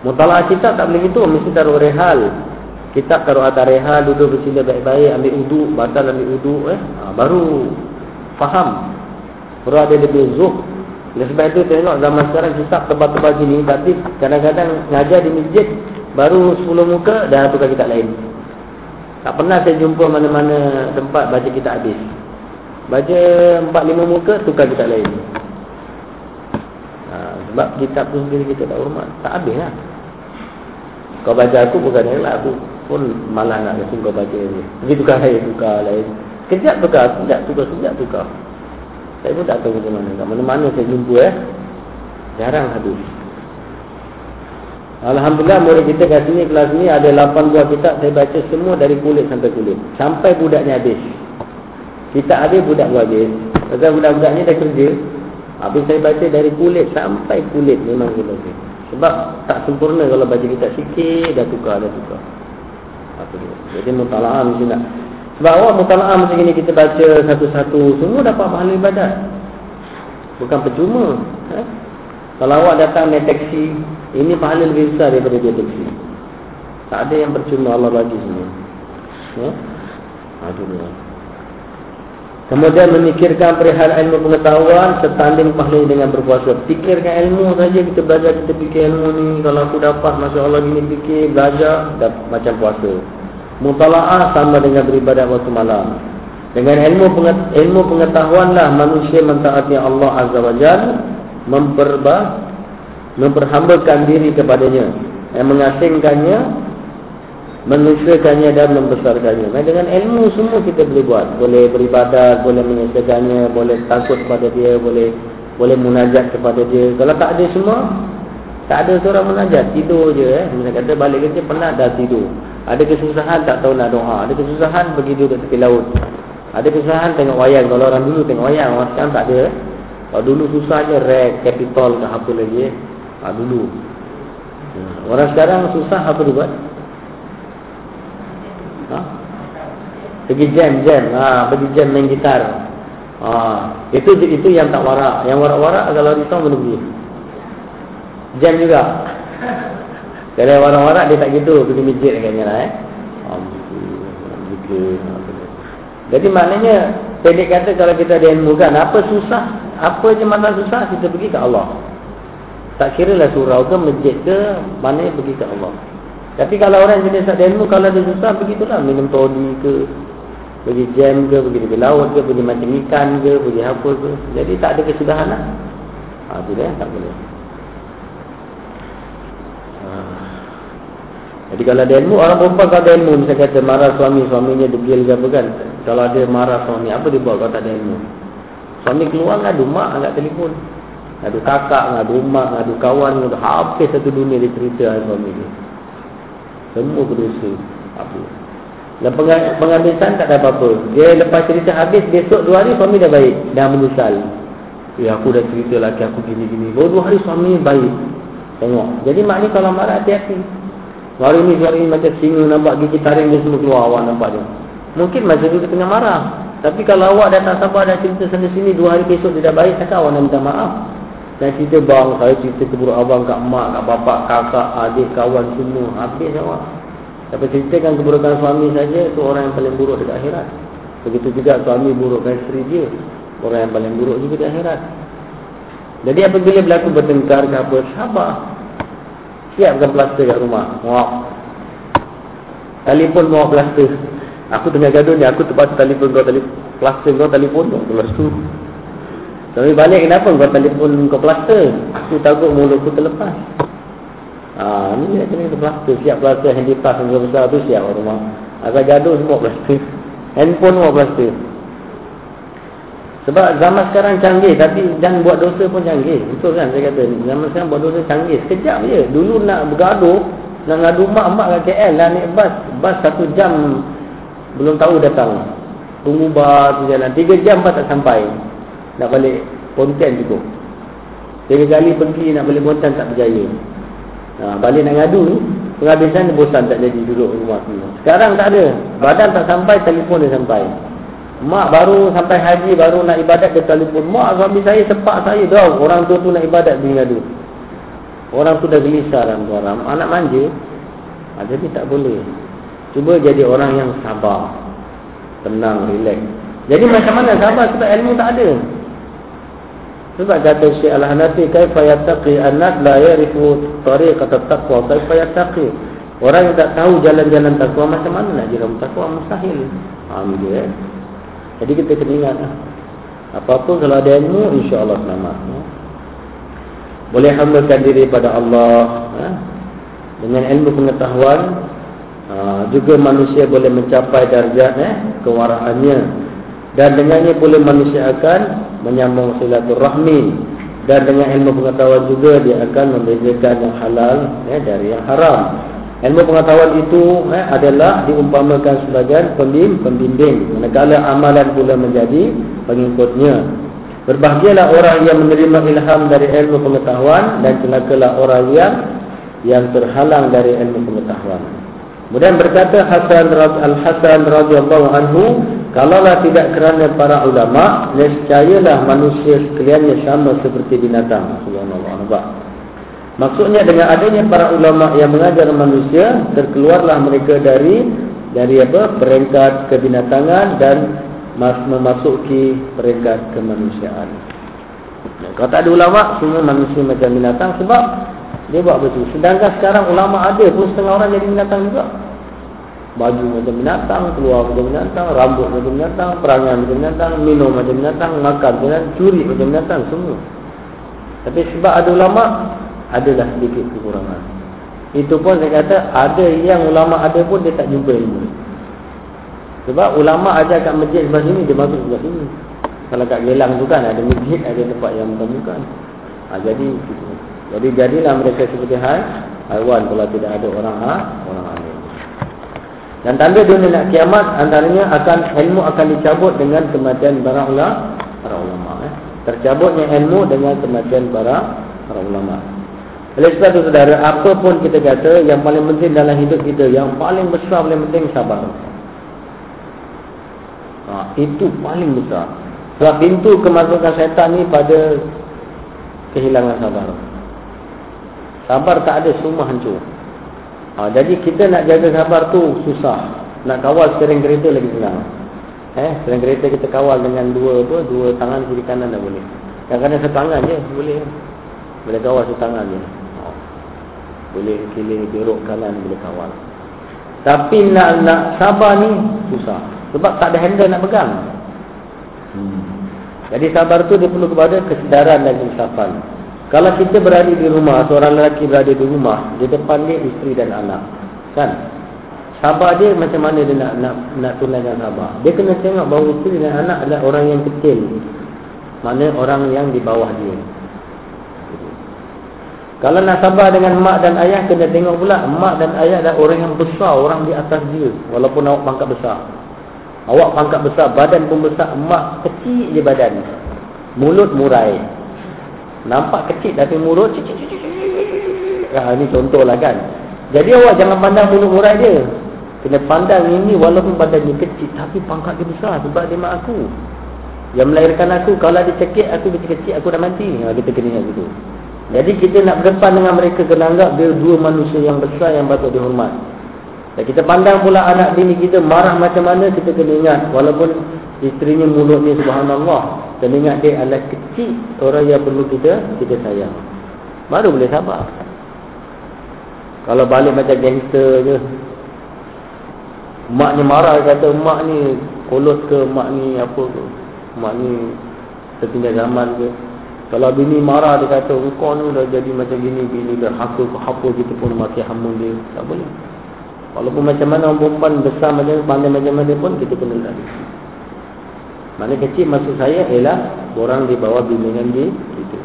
Mutalaah kita tak boleh gitu mesti taruh rehal kita taruh atas reha, duduk bersila baik-baik, ambil uduk, batal ambil uduk, eh, ha, baru faham. Baru ada lebih zuh. Oleh sebab itu tengok zaman sekarang kita tebal-tebal gini, tapi kadang-kadang ngajar di masjid, baru 10 muka, dah tukar kitab lain. Tak pernah saya jumpa mana-mana tempat baca kitab habis. Baca 4-5 muka, tukar kitab lain. Ha, sebab kitab tu sendiri kita tak hormat. Tak habis lah. Kau baca aku bukan yang lah. Aku pun malah nak kasi kau baca ni. Pergi tukar lain, tukar lain. Kejap tukar, sekejap tukar, sekejap tukar. Saya pun tak tahu macam mana. Kat mana-mana saya jumpa eh. Jarang habis. Alhamdulillah murid kita kat sini kelas ni ada 8 buah kitab saya baca semua dari kulit sampai kulit. Sampai budaknya habis. Kita habis budak buat habis. Pasal budak-budak ni dah kerja. Habis saya baca dari kulit sampai kulit memang saya baca. Sebab tak sempurna kalau baca kitab sikit dah tukar, dah tukar. Apa dia? Jadi mutala'ah mesti nak. Sebab awak mutala'ah macam ini kita baca satu-satu. Semua dapat pahala ibadat. Bukan percuma. Eh? Kalau awak datang taksi. Ini pahala lebih besar daripada dia taksi. Tak ada yang percuma Allah bagi semua. Ya? Aduh. Kemudian memikirkan perihal ilmu pengetahuan setanding pahala dengan berpuasa. Fikirkan ilmu saja kita belajar kita fikir ilmu ni kalau aku dapat masya-Allah gini fikir belajar dah macam puasa. Mutalaah sama dengan beribadah waktu malam. Dengan ilmu ilmu pengetahuanlah manusia mentaati Allah Azza wa Jalla memperba memperhambakan diri kepadanya yang mengasingkannya menusyirkannya dan membesarkannya. Nah, dengan ilmu semua kita boleh buat. Boleh beribadat, boleh menyelesaikannya, boleh takut kepada dia, boleh boleh munajat kepada dia. Kalau tak ada semua, tak ada seorang munajat, tidur je eh. Misalnya kata balik kerja penat dah tidur. Ada kesusahan tak tahu nak doa. Ada kesusahan pergi duduk tepi laut. Ada kesusahan tengok wayang. Kalau orang dulu tengok wayang, orang sekarang tak ada. Eh. Kalau dulu susah je rek, capital ke apa lagi eh. Ha, dulu. Orang sekarang susah apa dia buat? Ha? Pergi jam jam, ha, pergi jam main gitar. Ha, itu itu yang tak warak. Yang warak-warak kalau risau mana pergi? Jam juga. Kalau warak-warak dia tak gitu, pergi masjid katanya lah eh. Jadi maknanya pendek kata kalau kita ada ilmu kan apa susah, apa je mana susah kita pergi ke Allah. Tak kira lah surau ke masjid ke, mana pergi ke Allah. Tapi kalau orang jenis ada ilmu, kalau dia susah, begitulah. Minum todi ke, Pergi jam ke, pergi di laut ke, pergi mancing ikan ke, pergi apa ke. Jadi tak ada kesudahan lah. Ha, itu dia, tak boleh. Ha. Jadi kalau ada ilmu, orang perempuan kalau ada ilmu, misalnya kata marah suami, suaminya degil ke apa kan. Kalau ada marah suami, apa dia buat kalau tak ada ilmu? Suami keluar ngadu mak, angkat telefon. Ngadu kakak, ngadu mak, ngadu kawan, ngadu habis satu dunia dia cerita suami dia. Semua berdosa. Apa? Dan pengambilan tak ada apa-apa. Dia lepas cerita habis, besok dua hari suami dah baik. Dah menyesal. Ya aku dah cerita laki aku gini-gini. Baru dua hari suami baik. Tengok. Jadi mak ni kalau marah hati-hati. Suara ni suara ni macam singa nampak gigi taring dia semua keluar awak nampak dia. Mungkin masa tu dia tengah marah. Tapi kalau awak dah tak sabar dah cerita sana sini dua hari besok dia dah baik, cakap awak nak minta maaf. Dan cerita bang, saya cerita keburuk abang kat mak, kat bapak, kakak, adik, kawan semua. Habis awak. Tapi ceritakan keburukan suami saja itu orang yang paling buruk dekat akhirat. Begitu juga suami burukkan isteri dia. Orang yang paling buruk juga di akhirat. Jadi apabila berlaku bertengkar ke apa, sabar. Siapkan plaster kat rumah. Muak. Telefon muak plaster. Aku tengah gaduh ni, aku terpaksa telefon kau telefon. Plaster kau telefon kau. Lepas tu. Tapi balik kenapa kau telefon kau plaster? Aku takut mulutku terlepas. Ha, ni dia kena plaster, siap plaster handy pass yang besar tu siap rumah. Agak gaduh semua plaster. [LAUGHS] Handphone semua plaster. Sebab zaman sekarang canggih tapi dan buat dosa pun canggih. Betul kan saya kata zaman sekarang buat dosa canggih. Sekejap je. Dulu nak bergaduh, nak ngadu mak-mak kat KL lah naik bas. Bas satu jam belum tahu datang. Tunggu bas jalan. Tiga jam pas tak sampai. Nak balik Pontian cukup. Tiga kali pergi nak balik Pontian tak berjaya. Ha, balik nak ngadu ni, penghabisan dia bosan tak jadi duduk rumah semua. Sekarang tak ada. Badan tak sampai, telefon dia sampai. Mak baru sampai haji, baru nak ibadat dia telefon. Mak suami saya sepak saya dah. Orang tu tu nak ibadat dia ngadu. Orang tu dah gelisah dalam orang. Anak manja. Ha, jadi tak boleh. Cuba jadi orang yang sabar. Tenang, relax. Jadi macam mana sabar sebab ilmu tak ada. Sebab kata Syekh Al-Hanafi kaifa yattaqi an-nas la ya'rifu tariqat at-taqwa kaifa yattaqi. Orang yang tak tahu jalan-jalan takwa macam mana nak jalan takwa mustahil. Faham dia? Eh? Jadi kita kena ingat lah. Apa-apa kalau ada ilmu insya-Allah selamat. Ya? Boleh hambakan diri pada Allah ya? dengan ilmu pengetahuan ha, juga manusia boleh mencapai darjat eh, kewaraannya dan dengannya boleh manusia akan menyambung silaturahmi dan dengan ilmu pengetahuan juga dia akan membezakan yang halal ya, dari yang haram. Ilmu pengetahuan itu eh, adalah diumpamakan sebagai pembimbing manakala amalan pula menjadi pengikutnya. Berbahagialah orang yang menerima ilham dari ilmu pengetahuan dan celakalah orang yang yang terhalang dari ilmu pengetahuan. Kemudian berkata Hasan Al-Hasan radhiyallahu anhu, kalaulah tidak kerana para ulama, nescayalah manusia sekaliannya sama seperti binatang. Subhanallah. Maksudnya dengan adanya para ulama yang mengajar manusia, terkeluarlah mereka dari dari apa? peringkat kebinatangan dan memasuki peringkat kemanusiaan. Kalau tak ada ulama, semua manusia macam binatang sebab dia buat betul. Sedangkan sekarang ulama ada pun setengah orang jadi binatang juga. Baju macam binatang, keluar macam binatang, rambut macam binatang, perangai macam binatang, minum macam binatang, makan macam binatang, curi macam binatang, semua. Tapi sebab ada ulama, adalah sedikit kekurangan. Itu pun saya kata, ada yang ulama ada pun dia tak jumpa ilmu. Sebab ulama ajar kat masjid sebelah sini, dia masuk sebelah sini. Kalau kat gelang tu kan, ada masjid, ada tempat yang bukan-bukan. Ha, jadi, gitu. Jadi jadilah mereka seperti hal haiwan kalau tidak ada orang ha, orang. Dan tanda dunia nak kiamat antaranya akan ilmu akan dicabut dengan kematian para ulama, para ulama eh. Tercabutnya ilmu dengan kematian para para ulama. Oleh sebab itu saudara, apa pun kita kata yang paling penting dalam hidup kita, yang paling besar paling penting sabar. Ha, itu paling besar. Sebab pintu kemasukan syaitan ni pada kehilangan sabar. Sabar tak ada semua hancur. Ha, jadi kita nak jaga sabar tu susah. Nak kawal steering kereta lagi senang. Eh, steering kereta kita kawal dengan dua apa? Dua tangan kiri kanan dah boleh. Kadang-kadang satu tangan je boleh. Boleh kawal satu tangan je. Ha. Boleh kiri berok kanan boleh kawal. Tapi nak nak sabar ni susah. Sebab tak ada handle nak pegang. Hmm. Jadi sabar tu dia perlu kepada kesedaran dan insafan. Kalau kita berada di rumah, seorang lelaki berada di rumah, di depan dia isteri dan anak. Kan? Sabar dia macam mana dia nak nak, nak tunaikan sabar. Dia kena tengok bahawa isteri dan anak adalah orang yang kecil. Mana orang yang di bawah dia. Kalau nak sabar dengan mak dan ayah, kena tengok pula mak dan ayah adalah orang yang besar, orang di atas dia. Walaupun awak pangkat besar. Awak pangkat besar, badan pun besar, mak kecil je badan. Mulut murai. Nampak kecil tapi mulut cik cik cik cik. Ya, ini contohlah kan. Jadi awak jangan pandang mulut murai dia. Kena pandang ini walaupun badan dia kecil tapi pangkat dia besar sebab dia mak aku. Yang melahirkan aku, kalau dia cekik aku kecil-kecil aku dah mati. Ha, kita kena ingat gitu. Jadi kita nak berdepan dengan mereka kena anggap dia dua manusia yang besar yang patut dihormat. Dan kita pandang pula anak bini kita marah macam mana kita kena ingat walaupun isterinya mulutnya subhanallah kena ingat dia adalah kecil orang yang perlu kita kita sayang. Baru boleh sabar. Kalau balik macam gangster je. Maknya marah kata mak ni kolot ke mak ni apa ke. Mak ni tertinggal zaman ke. Kalau bini marah dia kata engkau ni dah jadi macam gini bini dah haka ke apa kita pun maki hamun dia tak boleh. Walaupun macam mana perempuan besar macam pandai macam mana pun kita kena lari. Mana kecil maksud saya ialah orang di bawah bimbingan dia itu.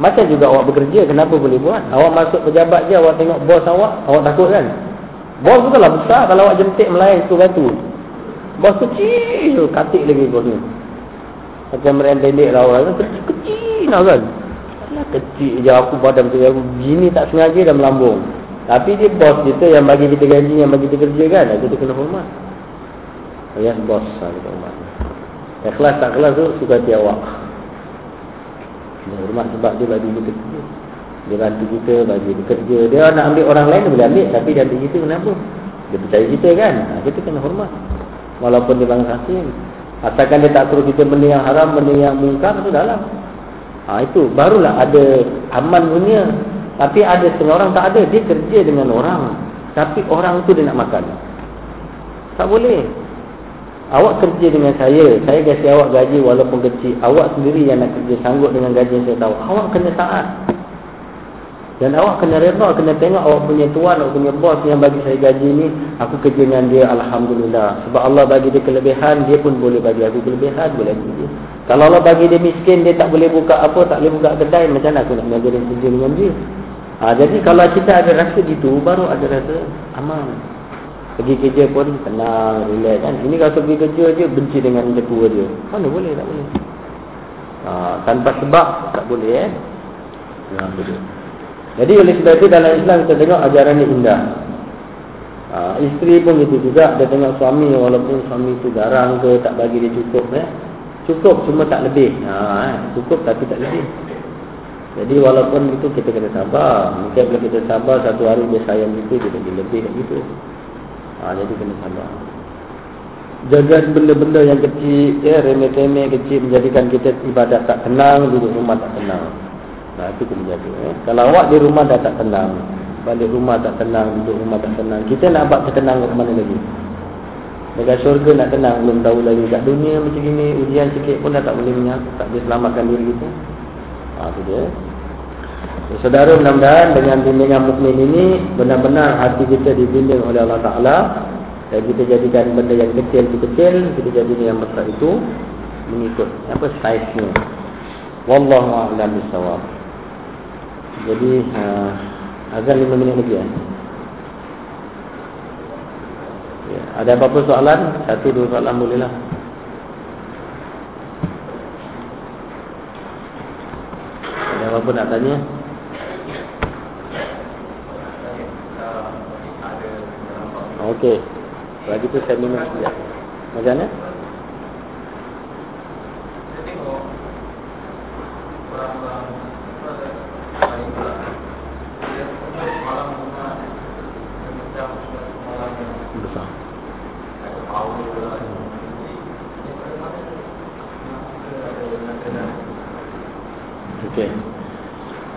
Macam juga awak bekerja kenapa boleh buat? Awak masuk pejabat je awak tengok bos awak, awak takut kan? Bos tu lah besar kalau awak jentik melayan tu batu. Bos kecil, katik lagi bos ni. Macam merendek lah orang kecil nak kan Alah kecil je aku badan tu aku Gini tak sengaja dah melambung Tapi dia bos kita yang bagi kita gaji Yang bagi kita kerja kan Kita kena hormat Ayat bos lah kita hormat Ikhlas tak kelas tu suka hati awak Dia hormat sebab dia bagi kita kerja Dia bantu kita bagi kita kerja Dia nak ambil orang lain dia boleh ambil Tapi dia ambil kita kenapa Dia percaya kita kan ha, Kita kena hormat Walaupun dia bangsa asing Asalkan dia tak suruh kita benda yang haram, benda yang mungkar, sudah lah. Ha, itu barulah ada aman dunia. Tapi ada setengah orang tak ada. Dia kerja dengan orang. Tapi orang tu dia nak makan. Tak boleh. Awak kerja dengan saya. Saya kasih awak gaji walaupun kecil. Awak sendiri yang nak kerja sanggup dengan gaji yang saya tahu. Awak kena taat. Dan awak kena reda, kena tengok awak punya tuan, awak punya bos yang bagi saya gaji ni, aku kerja dengan dia, Alhamdulillah. Sebab Allah bagi dia kelebihan, dia pun boleh bagi aku kelebihan, boleh bagi dia. Kalau Allah bagi dia miskin, dia tak boleh buka apa, tak boleh buka kedai, macam mana aku nak mengajar kerja dengan dia? Ha, jadi kalau kita ada rasa gitu, baru ada rasa aman. Pergi kerja pun tenang, relax kan. Ini kalau pergi kerja je, benci dengan ketua dia. Mana boleh, tak boleh. Ha, tanpa sebab, tak boleh eh. Ya, betul. Jadi oleh sebab itu dalam Islam kita tengok ajaran ini indah. Ha, isteri pun itu juga dia tengok suami walaupun suami itu garang ke tak bagi dia cukup eh. Cukup cuma tak lebih. Ha, eh. cukup tapi tak lebih. Jadi walaupun itu kita kena sabar. Mungkin kalau kita sabar satu hari dia sayang itu dia lebih lebih gitu. Ha, jadi kena sabar. Jaga benda-benda yang kecil, ya, remeh-temeh kecil menjadikan kita ibadat tak tenang, duduk rumah tak tenang. Nah, itu kena jaga. Eh. Kalau awak di rumah dah tak tenang, balik rumah tak tenang, duduk rumah tak tenang, kita nak buat tertenang ke mana lagi? Dekat syurga nak tenang, belum tahu lagi. Kat dunia macam ini, ujian sikit pun dah tak boleh menyatu, tak boleh selamatkan diri kita. Ha, itu dia. So, saudara mudah-mudahan dengan bimbingan mukmin ini, benar-benar hati kita dibimbing oleh Allah Ta'ala. Dan kita jadikan benda yang kecil itu kecil, kita jadikan yang besar itu mengikut apa saiznya. Wallahu a'lam bishawab. Jadi uh, azan 5 minit lagi ya. ya. Ada apa-apa soalan? Satu dua soalan boleh lah. Ada apa-apa nak tanya? Okey. Lagi tu saya minum sekejap. Macam mana?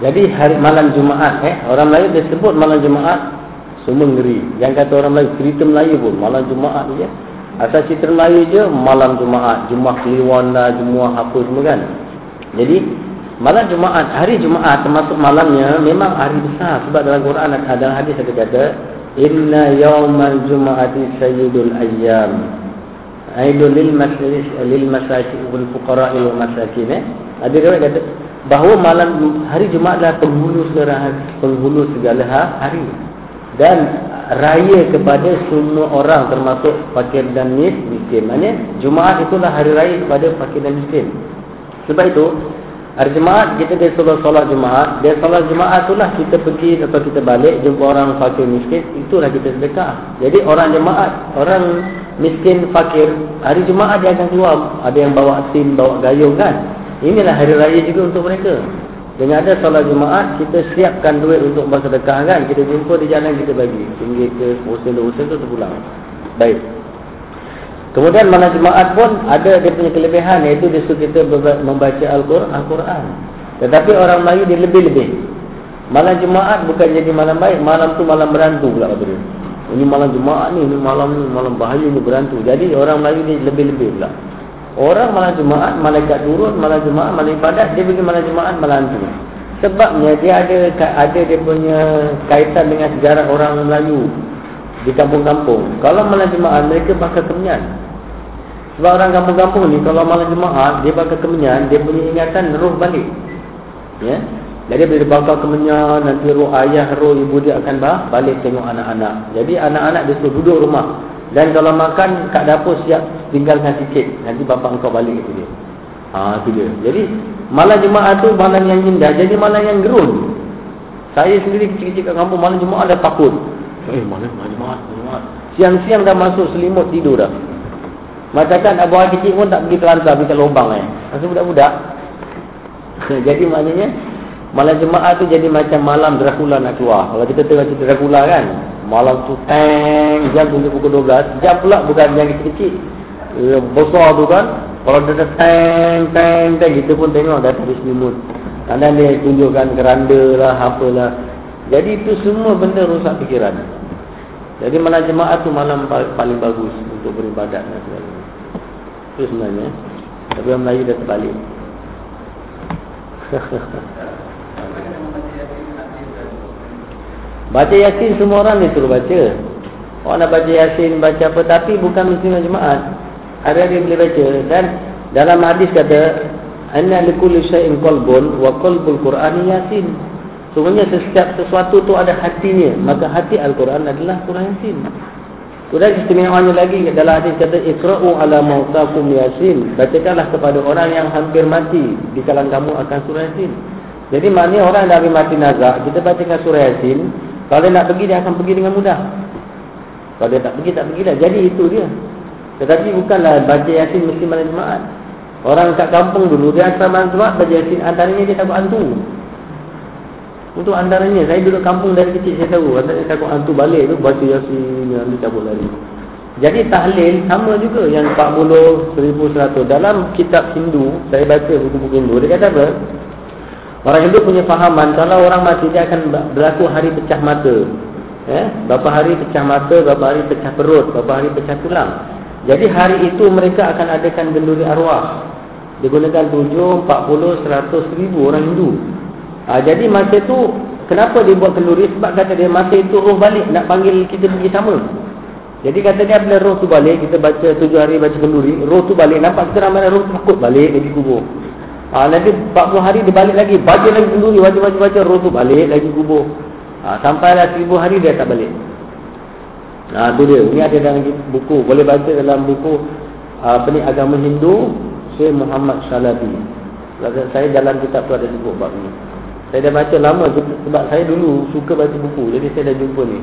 Jadi hari malam Jumaat eh orang Melayu dia sebut malam Jumaat semua ngeri. Yang kata orang Melayu cerita Melayu pun malam Jumaat dia Asal cerita Melayu je malam Jumaat, Jumaat Kliwon lah, Jumaat apa semua kan. Jadi malam Jumaat, hari Jumaat termasuk malamnya memang hari besar sebab dalam Quran ada hadis ada kata inna yaumal jumaati sayyidul ayyam. Aidul lil masjid lil wal fuqara wal masakin eh. Ada riwayat kata bahawa malam hari Jumaat adalah penghulu segala hari, penghulu segala hari dan raya kepada semua orang termasuk fakir dan miskin. Maknanya Jumaat itulah hari raya kepada fakir dan miskin. Sebab itu hari Jumaat kita dia solat solat Jumaat, dia solat Jumaat itulah kita pergi atau kita balik jumpa orang fakir miskin, itulah kita sedekah. Jadi orang Jumaat, orang miskin fakir, hari Jumaat dia akan keluar, ada yang bawa tim, bawa gayung kan. Inilah hari raya juga untuk mereka. Dengan ada solat Jumaat, kita siapkan duit untuk bersedekah kan. Kita jumpa di jalan, kita bagi. Tinggi ke, usaha tu terpulang. Baik. Kemudian malam Jumaat pun ada dia punya kelebihan iaitu dia suruh kita membaca Al-Quran. Tetapi orang Melayu dia lebih-lebih. Malam Jumaat bukan jadi malam baik, malam tu malam berantu pula kata dia. Ini malam Jumaat ni, ini malam ni, malam bahaya ni berantu. Jadi orang Melayu dia lebih-lebih pula. Orang malam Jumaat, malaikat turun malam Jumaat, malam ibadat, dia pergi malam Jumaat, malam tu. Sebabnya dia ada ada dia punya kaitan dengan sejarah orang Melayu di kampung-kampung. Kalau malam Jumaat, mereka bakal kemenyan. Sebab orang kampung-kampung ni, kalau malam Jumaat, dia bakal kemenyan, dia punya ingatan roh balik. Ya. Jadi bila dia bakal kemenyan, nanti roh ayah, roh ibu dia akan balik tengok anak-anak. Jadi anak-anak dia suruh duduk rumah. Dan kalau makan kat dapur siap tinggalkan sikit. Nanti bapa engkau balik itu dia. Ha itu dia. Jadi malam Jumaat tu malam yang indah. Jadi malam yang gerun. Saya sendiri kecil-kecil kat kampung malam Jumaat dah takut. Eh malam Jumaat, Jumaat. Siang-siang dah masuk selimut tidur dah. Macam kan abu kecil pun tak pergi kelantar, pergi lubang eh. Masa budak-budak. [LAUGHS] jadi maknanya malam Jumaat tu jadi macam malam Dracula nak keluar. Kalau kita tengok cerita Dracula kan, Malam tu teng jam tunggu pukul 12 Jam pula bukan yang kecil-kecil. Ya, Besar tu kan Kalau dia teng teng teng Kita pun tengok dah habis selimut Kadang dia tunjukkan keranda lah Apalah. Jadi itu semua benda rusak fikiran. Jadi malam jemaat tu malam paling bagus Untuk beribadat dan sebagainya. Itu sebenarnya. Tapi orang Melayu dah terbalik [LAUGHS] Baca Yasin semua orang dia suruh baca. Orang nak baca Yasin, baca apa. Tapi bukan mesti jemaat. Ada dia boleh baca. Dan dalam hadis kata, Anna likulli syai'in qalbun wa qalbul Qur'ani Yasin. Sebenarnya setiap sesuatu tu ada hatinya. Maka hati Al-Quran adalah Quran Yasin. Kemudian istimewanya lagi dalam hadis kata Ikra'u ala mautakum Yasin. Bacakanlah kepada orang yang hampir mati di kalangan kamu akan surah Yasin. Jadi maknanya orang yang dah mati nazak, kita bacakan surah Yasin, kalau dia nak pergi, dia akan pergi dengan mudah. Kalau dia tak pergi, tak pergi dah. Jadi itu dia. Tetapi bukanlah baca yasin mesti malam Jumaat. Orang kat kampung dulu, dia asal malam Jumaat baca yasin. Antaranya dia takut hantu. Untuk antaranya, saya duduk kampung dari kecil, saya tahu. Antaranya takut hantu balik tu, baca yasin, dia cabut lari. Jadi tahlil sama juga yang 40, 1100. Dalam kitab Hindu, saya baca buku-buku Hindu, dia kata apa? Orang Hindu punya fahaman kalau orang mati dia akan berlaku hari pecah mata. Eh, berapa hari pecah mata, berapa hari pecah perut, berapa hari pecah tulang. Jadi hari itu mereka akan adakan genduri arwah. Digunakan 7, 40, 100 ribu orang Hindu. Ha, jadi masa itu kenapa dia buat kenduri? Sebab kata dia masa itu roh balik nak panggil kita pergi sama. Jadi kata dia bila roh tu balik, kita baca 7 hari baca kenduri, roh tu balik, nampak kita ramai roh takut balik dari kubur. Ha, nanti 40 hari dia balik lagi. Baca lagi kenduri, baca-baca baca, roh tu balik lagi kubur. Ha, sampailah 1000 hari dia tak balik. Ha, tu dia. Ini ada dalam buku. Boleh baca dalam buku apa ni agama Hindu Syekh Muhammad Shalabi. Saya dalam kitab tu ada sebut bab ni. Saya dah baca lama sebab saya dulu suka baca buku. Jadi saya dah jumpa ni.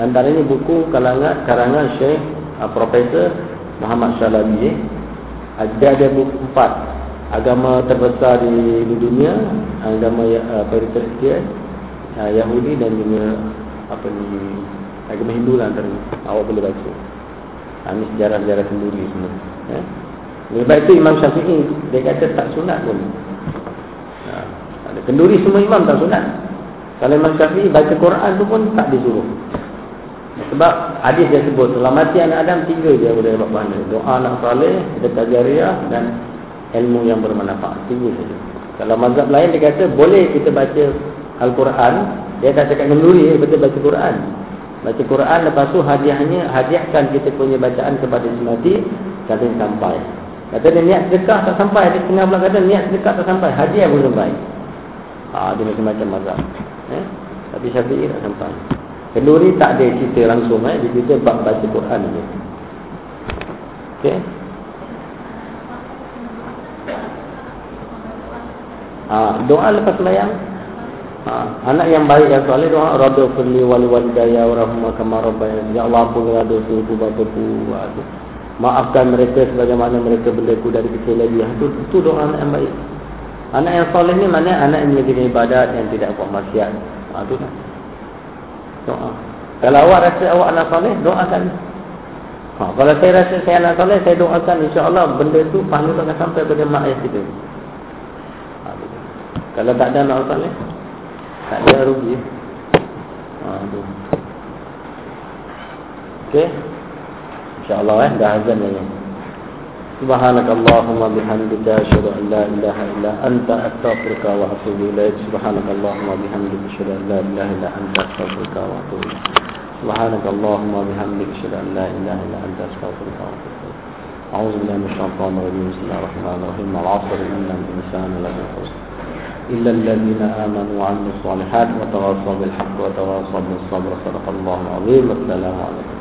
Antaranya buku kalangan karangan Syekh uh, Profesor Muhammad Shalabi. Eh. Ada ada buku empat agama terbesar di, di dunia agama uh, Kristian uh, Yahudi dan juga apa ni agama Hindu lah antara awak boleh baca. Ini sejarah-sejarah sendiri semua ya. lebih baik itu Imam Syafi'i dia kata tak sunat pun. Ha, ada kenduri semua imam tak sunat. Kalau Imam Syafi'i baca Quran tu pun tak disuruh. Sebab hadis dia sebut setelah mati anak Adam tiga dia boleh dapat pahala. Doa anak soleh, sedekah jariah dan ilmu yang bermanfaat. Tiga saja. Kalau mazhab lain dia kata boleh kita baca Al-Quran, dia tak cakap ngenduri, betul baca Quran. Baca Quran lepas tu hadiahnya hadiahkan kita punya bacaan kepada si mati sampai. Kata dia niat sedekah tak sampai, dia tengah pula kata niat sedekah tak sampai, hadiah pun sampai. Ah, dia macam-macam mazhab. Eh? Tapi Syafi'i tak sampai. Kenduri tak ada cerita langsung eh, dia cerita baca Quran je. Okey. Ha, doa lepas sembahyang. Ha, anak yang baik yang soleh doa rabbi firli wal walidayya warhamma kama rabbayani. Ya Allah ampunilah dosa ibu bapaku. Maafkan mereka sebagaimana mereka berlaku dari kecil lagi. Itu, itu doa anak yang baik. Anak yang soleh ni mana anak yang menjadi ibadat yang tidak buat maksiat. Ha, itu kan. Doa. Kalau awak rasa awak anak soleh, doakan. Ha, kalau saya rasa saya anak soleh, saya doakan insya-Allah benda itu pahala akan sampai kepada mak ayah kita. Kalau tak ada nak utang ni tak ada rugi. Aduh. Tu. InsyaAllah eh dah azan ni. سبحانك اللهم بحمدك أشهد أن لا إله إلا أنت أستغفرك وأتوب إليك سبحانك اللهم بحمدك أشهد أن لا إله إلا أنت أستغفرك وأتوب إليك سبحانك اللهم بحمدك أشهد أن لا إله إلا أنت أستغفرك وأتوب إليك أعوذ بالله من الشيطان الرجيم بسم الله الرحمن الرحيم العصر إن الإنسان لفي خسر إلا الذين آمنوا وعملوا الصالحات وتواصوا بالحق وتواصوا بالصبر. صدق الله العظيم. والسلام عليكم.